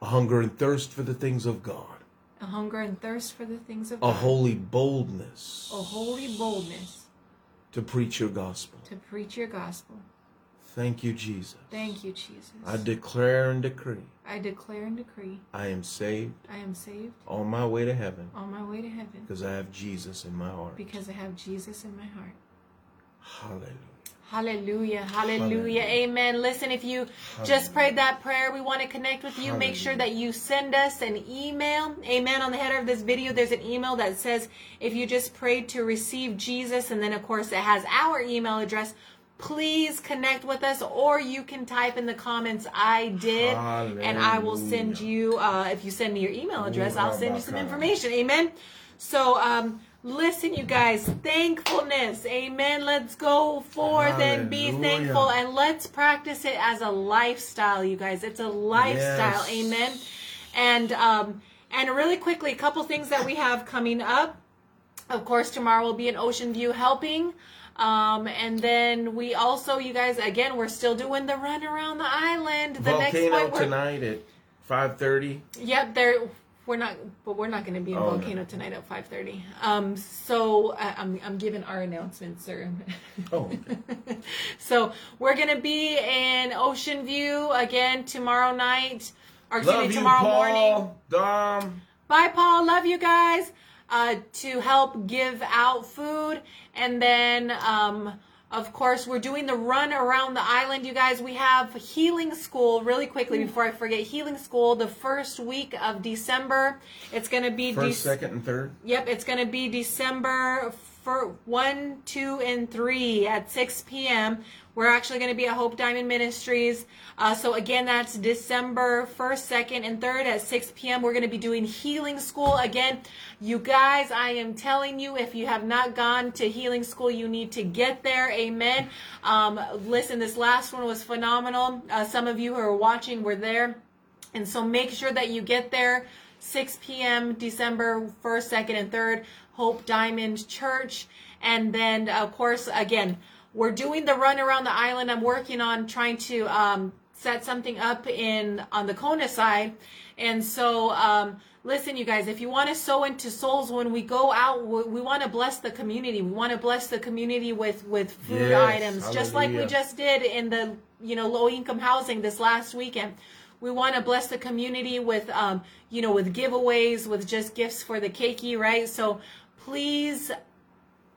Speaker 2: A hunger and thirst for the things of God
Speaker 1: a hunger and thirst for the things of
Speaker 2: a holy boldness,
Speaker 1: a holy boldness
Speaker 2: to preach your gospel.
Speaker 1: to preach your gospel.
Speaker 2: Thank you, Jesus.
Speaker 1: Thank you, Jesus.
Speaker 2: I declare and decree
Speaker 1: I declare and decree
Speaker 2: I am saved
Speaker 1: I am saved
Speaker 2: on my way to heaven
Speaker 1: on my way to heaven
Speaker 2: because I have Jesus in my heart.
Speaker 1: because I have Jesus in my heart.
Speaker 2: Hallelujah.
Speaker 1: Hallelujah. Hallelujah. Hallelujah. Amen. Listen, if you Hallelujah. just prayed that prayer, we want to connect with you. Hallelujah. Make sure that you send us an email. Amen. On the header of this video, there's an email that says, if you just prayed to receive Jesus, and then of course it has our email address. Please connect with us, or you can type in the comments, I did, and I will send you, uh, if you send me your email address, I'll send you some information. Amen. So, um, Listen, you guys, thankfulness. Amen. Let's go forth and be thankful and let's practice it as a lifestyle, you guys. It's a lifestyle. Yes. Amen. And um and really quickly, a couple things that we have coming up. Of course, tomorrow will be an Ocean View helping. Um, and then we also, you guys, again, we're still doing the run around the island. The
Speaker 2: Volcano next point, tonight at five thirty.
Speaker 1: Yep, there we're not, but we're not going to be in oh, Volcano no. tonight at five thirty. Um, so I, I'm I'm giving our announcements, sir. Oh. Okay. so we're going to be in Ocean View again tomorrow night, or excuse me, tomorrow you, Paul, morning.
Speaker 2: Dom.
Speaker 1: Bye, Paul. Love you guys. Uh, to help give out food, and then um, of course, we're doing the run around the island, you guys. We have Healing School, really quickly before I forget, Healing School the first week of December. It's going to be...
Speaker 2: First, De- second, and third?
Speaker 1: Yep, it's going to be December for 1, 2, and 3 at 6 p.m. We're actually going to be at Hope Diamond Ministries. Uh, so, again, that's December 1st, 2nd, and 3rd at 6 p.m. We're going to be doing healing school. Again, you guys, I am telling you, if you have not gone to healing school, you need to get there. Amen. Um, listen, this last one was phenomenal. Uh, some of you who are watching were there. And so, make sure that you get there. 6 p.m. December 1st, 2nd, and 3rd, Hope Diamond Church. And then, of course, again, we're doing the run around the island. I'm working on trying to um, set something up in on the Kona side. And so, um, listen, you guys, if you want to sow into souls, when we go out, we, we want to bless the community. We want to bless the community with with food yes, items, hallelujah. just like we just did in the you know low income housing this last weekend. We want to bless the community with um, you know with giveaways, with just gifts for the keiki, right? So please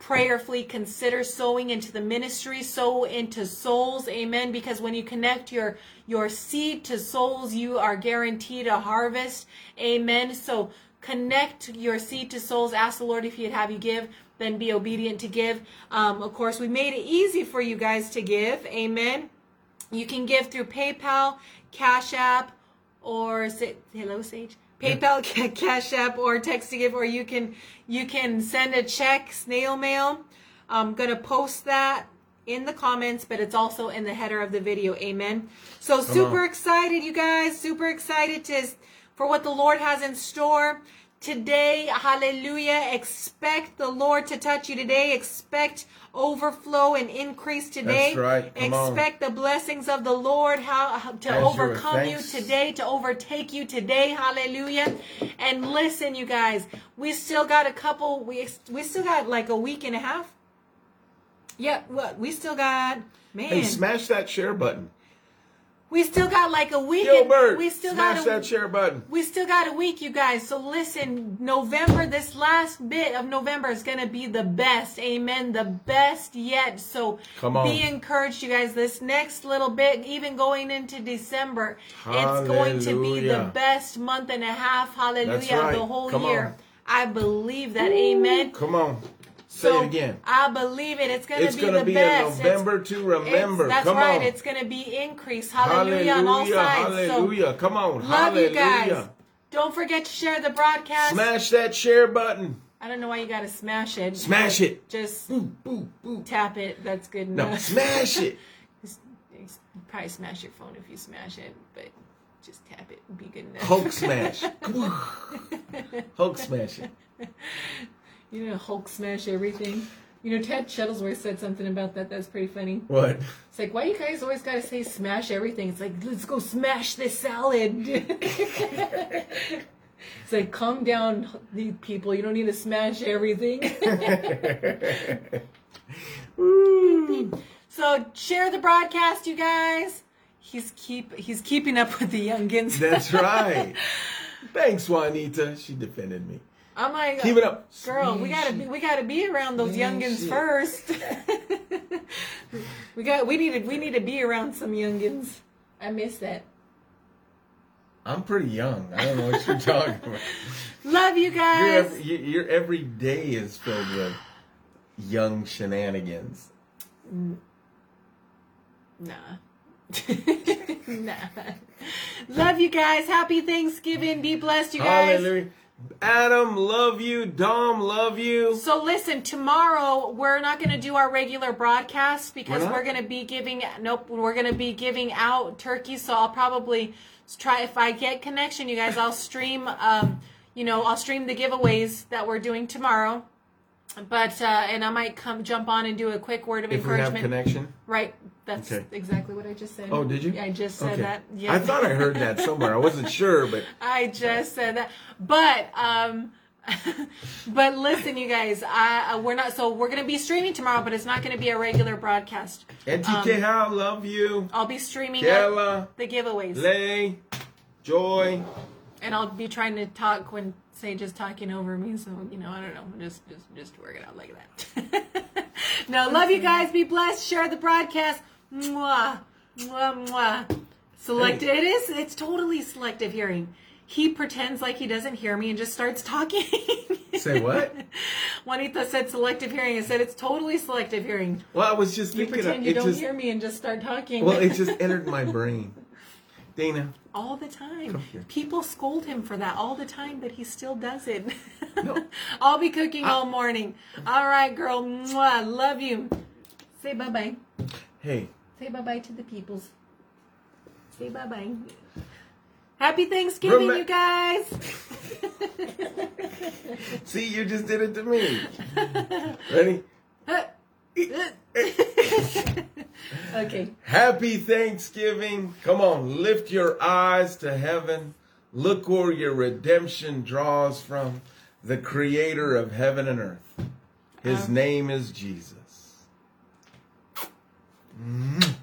Speaker 1: prayerfully consider sowing into the ministry, sow into souls. Amen. Because when you connect your your seed to souls, you are guaranteed a harvest. Amen. So connect your seed to souls. Ask the Lord if He'd have you give. Then be obedient to give. Um, of course, we made it easy for you guys to give. Amen. You can give through PayPal, Cash App, or say Hello Sage? PayPal, Cash App, or text to give, or you can you can send a check, snail mail. I'm gonna post that in the comments, but it's also in the header of the video. Amen. So Come super on. excited, you guys! Super excited to for what the Lord has in store today. Hallelujah. Expect the Lord to touch you today. Expect overflow and increase today. That's right. expect on. the blessings of the Lord how to overcome you today, to overtake you today. Hallelujah. And listen, you guys, we still got a couple we we still got like a week and a half. Yeah, what? We still got man.
Speaker 2: Hey, smash that share button.
Speaker 1: We still got like a week.
Speaker 2: Gilbert, we still smash got a, that share button.
Speaker 1: We still got a week, you guys. So listen, November, this last bit of November is gonna be the best. Amen. The best yet. So Come on. be encouraged, you guys. This next little bit, even going into December, Hallelujah. it's going to be the best month and a half. Hallelujah. Right. The whole Come year. On. I believe that. Ooh, amen.
Speaker 2: Come on. Say so it again. I
Speaker 1: believe it. It's going to be
Speaker 2: gonna
Speaker 1: the
Speaker 2: be best. A November it's, to remember.
Speaker 1: that's
Speaker 2: Come
Speaker 1: right.
Speaker 2: On.
Speaker 1: It's going
Speaker 2: to
Speaker 1: be increased. Hallelujah, hallelujah on all
Speaker 2: sides. Hallelujah. So Come on. Love hallelujah. you guys.
Speaker 1: Don't forget to share the broadcast.
Speaker 2: Smash that share button.
Speaker 1: I don't know why you got to smash it.
Speaker 2: Smash it.
Speaker 1: Just boop, boop, boop. tap it. That's good enough. No,
Speaker 2: smash it.
Speaker 1: you probably smash your phone if you smash it, but just tap it. Be good enough.
Speaker 2: Hulk smash. Hulk smash it.
Speaker 1: you know, Hulk smash everything. You know, Ted Shuttlesworth said something about that. That's pretty funny.
Speaker 2: What?
Speaker 1: It's like, why you guys always gotta say smash everything? It's like, let's go smash this salad. it's like, calm down, people. You don't need to smash everything. so share the broadcast, you guys. He's keep he's keeping up with the youngins.
Speaker 2: That's right. Thanks, Juanita. She defended me.
Speaker 1: I'm like, keep it up, girl. Sweet we gotta be, we gotta be around those youngins first. we got we need to we need to be around some youngins. I miss that.
Speaker 2: I'm pretty young. I don't know what you're talking about.
Speaker 1: Love you guys.
Speaker 2: Your, every day is filled with young shenanigans. Nah.
Speaker 1: nah. Love you guys. Happy Thanksgiving. Be blessed, you guys. Hallelujah.
Speaker 2: Adam, love you. Dom, love you.
Speaker 1: So listen, tomorrow we're not going to do our regular broadcast because we're, we're going to be giving nope, we're going to be giving out turkeys. So I'll probably try if I get connection, you guys. I'll stream. Um, you know, I'll stream the giveaways that we're doing tomorrow but uh, and I might come jump on and do a quick word of If we have
Speaker 2: encouragement. connection.
Speaker 1: Right. That's Okay. exactly what I just said.
Speaker 2: Oh, did you?
Speaker 1: I just said Okay. that.
Speaker 2: Yeah.
Speaker 1: I
Speaker 2: thought I heard that somewhere. I wasn't sure, but
Speaker 1: I just said that. But um but listen you guys, I we're not so we're going to be streaming tomorrow, but it's not going to be a regular broadcast.
Speaker 2: NTK um, I love you.
Speaker 1: I'll be streaming the giveaways
Speaker 2: Lay, Joy.
Speaker 1: and I'll be trying to talk when Sage is talking over me, so you know, I don't know. Just just just work it out like that. no, love you guys. Be blessed. Share the broadcast. Mwah. Mwah mwah. Selective it is it's totally selective hearing. He pretends like he doesn't hear me and just starts talking.
Speaker 2: Say what?
Speaker 1: Juanita said selective hearing. I said it's totally selective hearing.
Speaker 2: Well, I was just You thinking.
Speaker 1: pretend
Speaker 2: of-
Speaker 1: you it don't
Speaker 2: just,
Speaker 1: hear me and just start talking.
Speaker 2: Well, it just entered my brain. Dana,
Speaker 1: all the time. People scold him for that all the time, but he still does it. No. I'll be cooking I, all morning. All right, girl. Mwah, love you. Say bye
Speaker 2: bye.
Speaker 1: Hey. Say bye bye to the peoples. Say bye bye. Happy Thanksgiving, Rema- you guys.
Speaker 2: See, you just did it to me. Ready? okay. Happy Thanksgiving. Come on, lift your eyes to heaven. Look where your redemption draws from the creator of heaven and earth. His um. name is Jesus. Mm-hmm.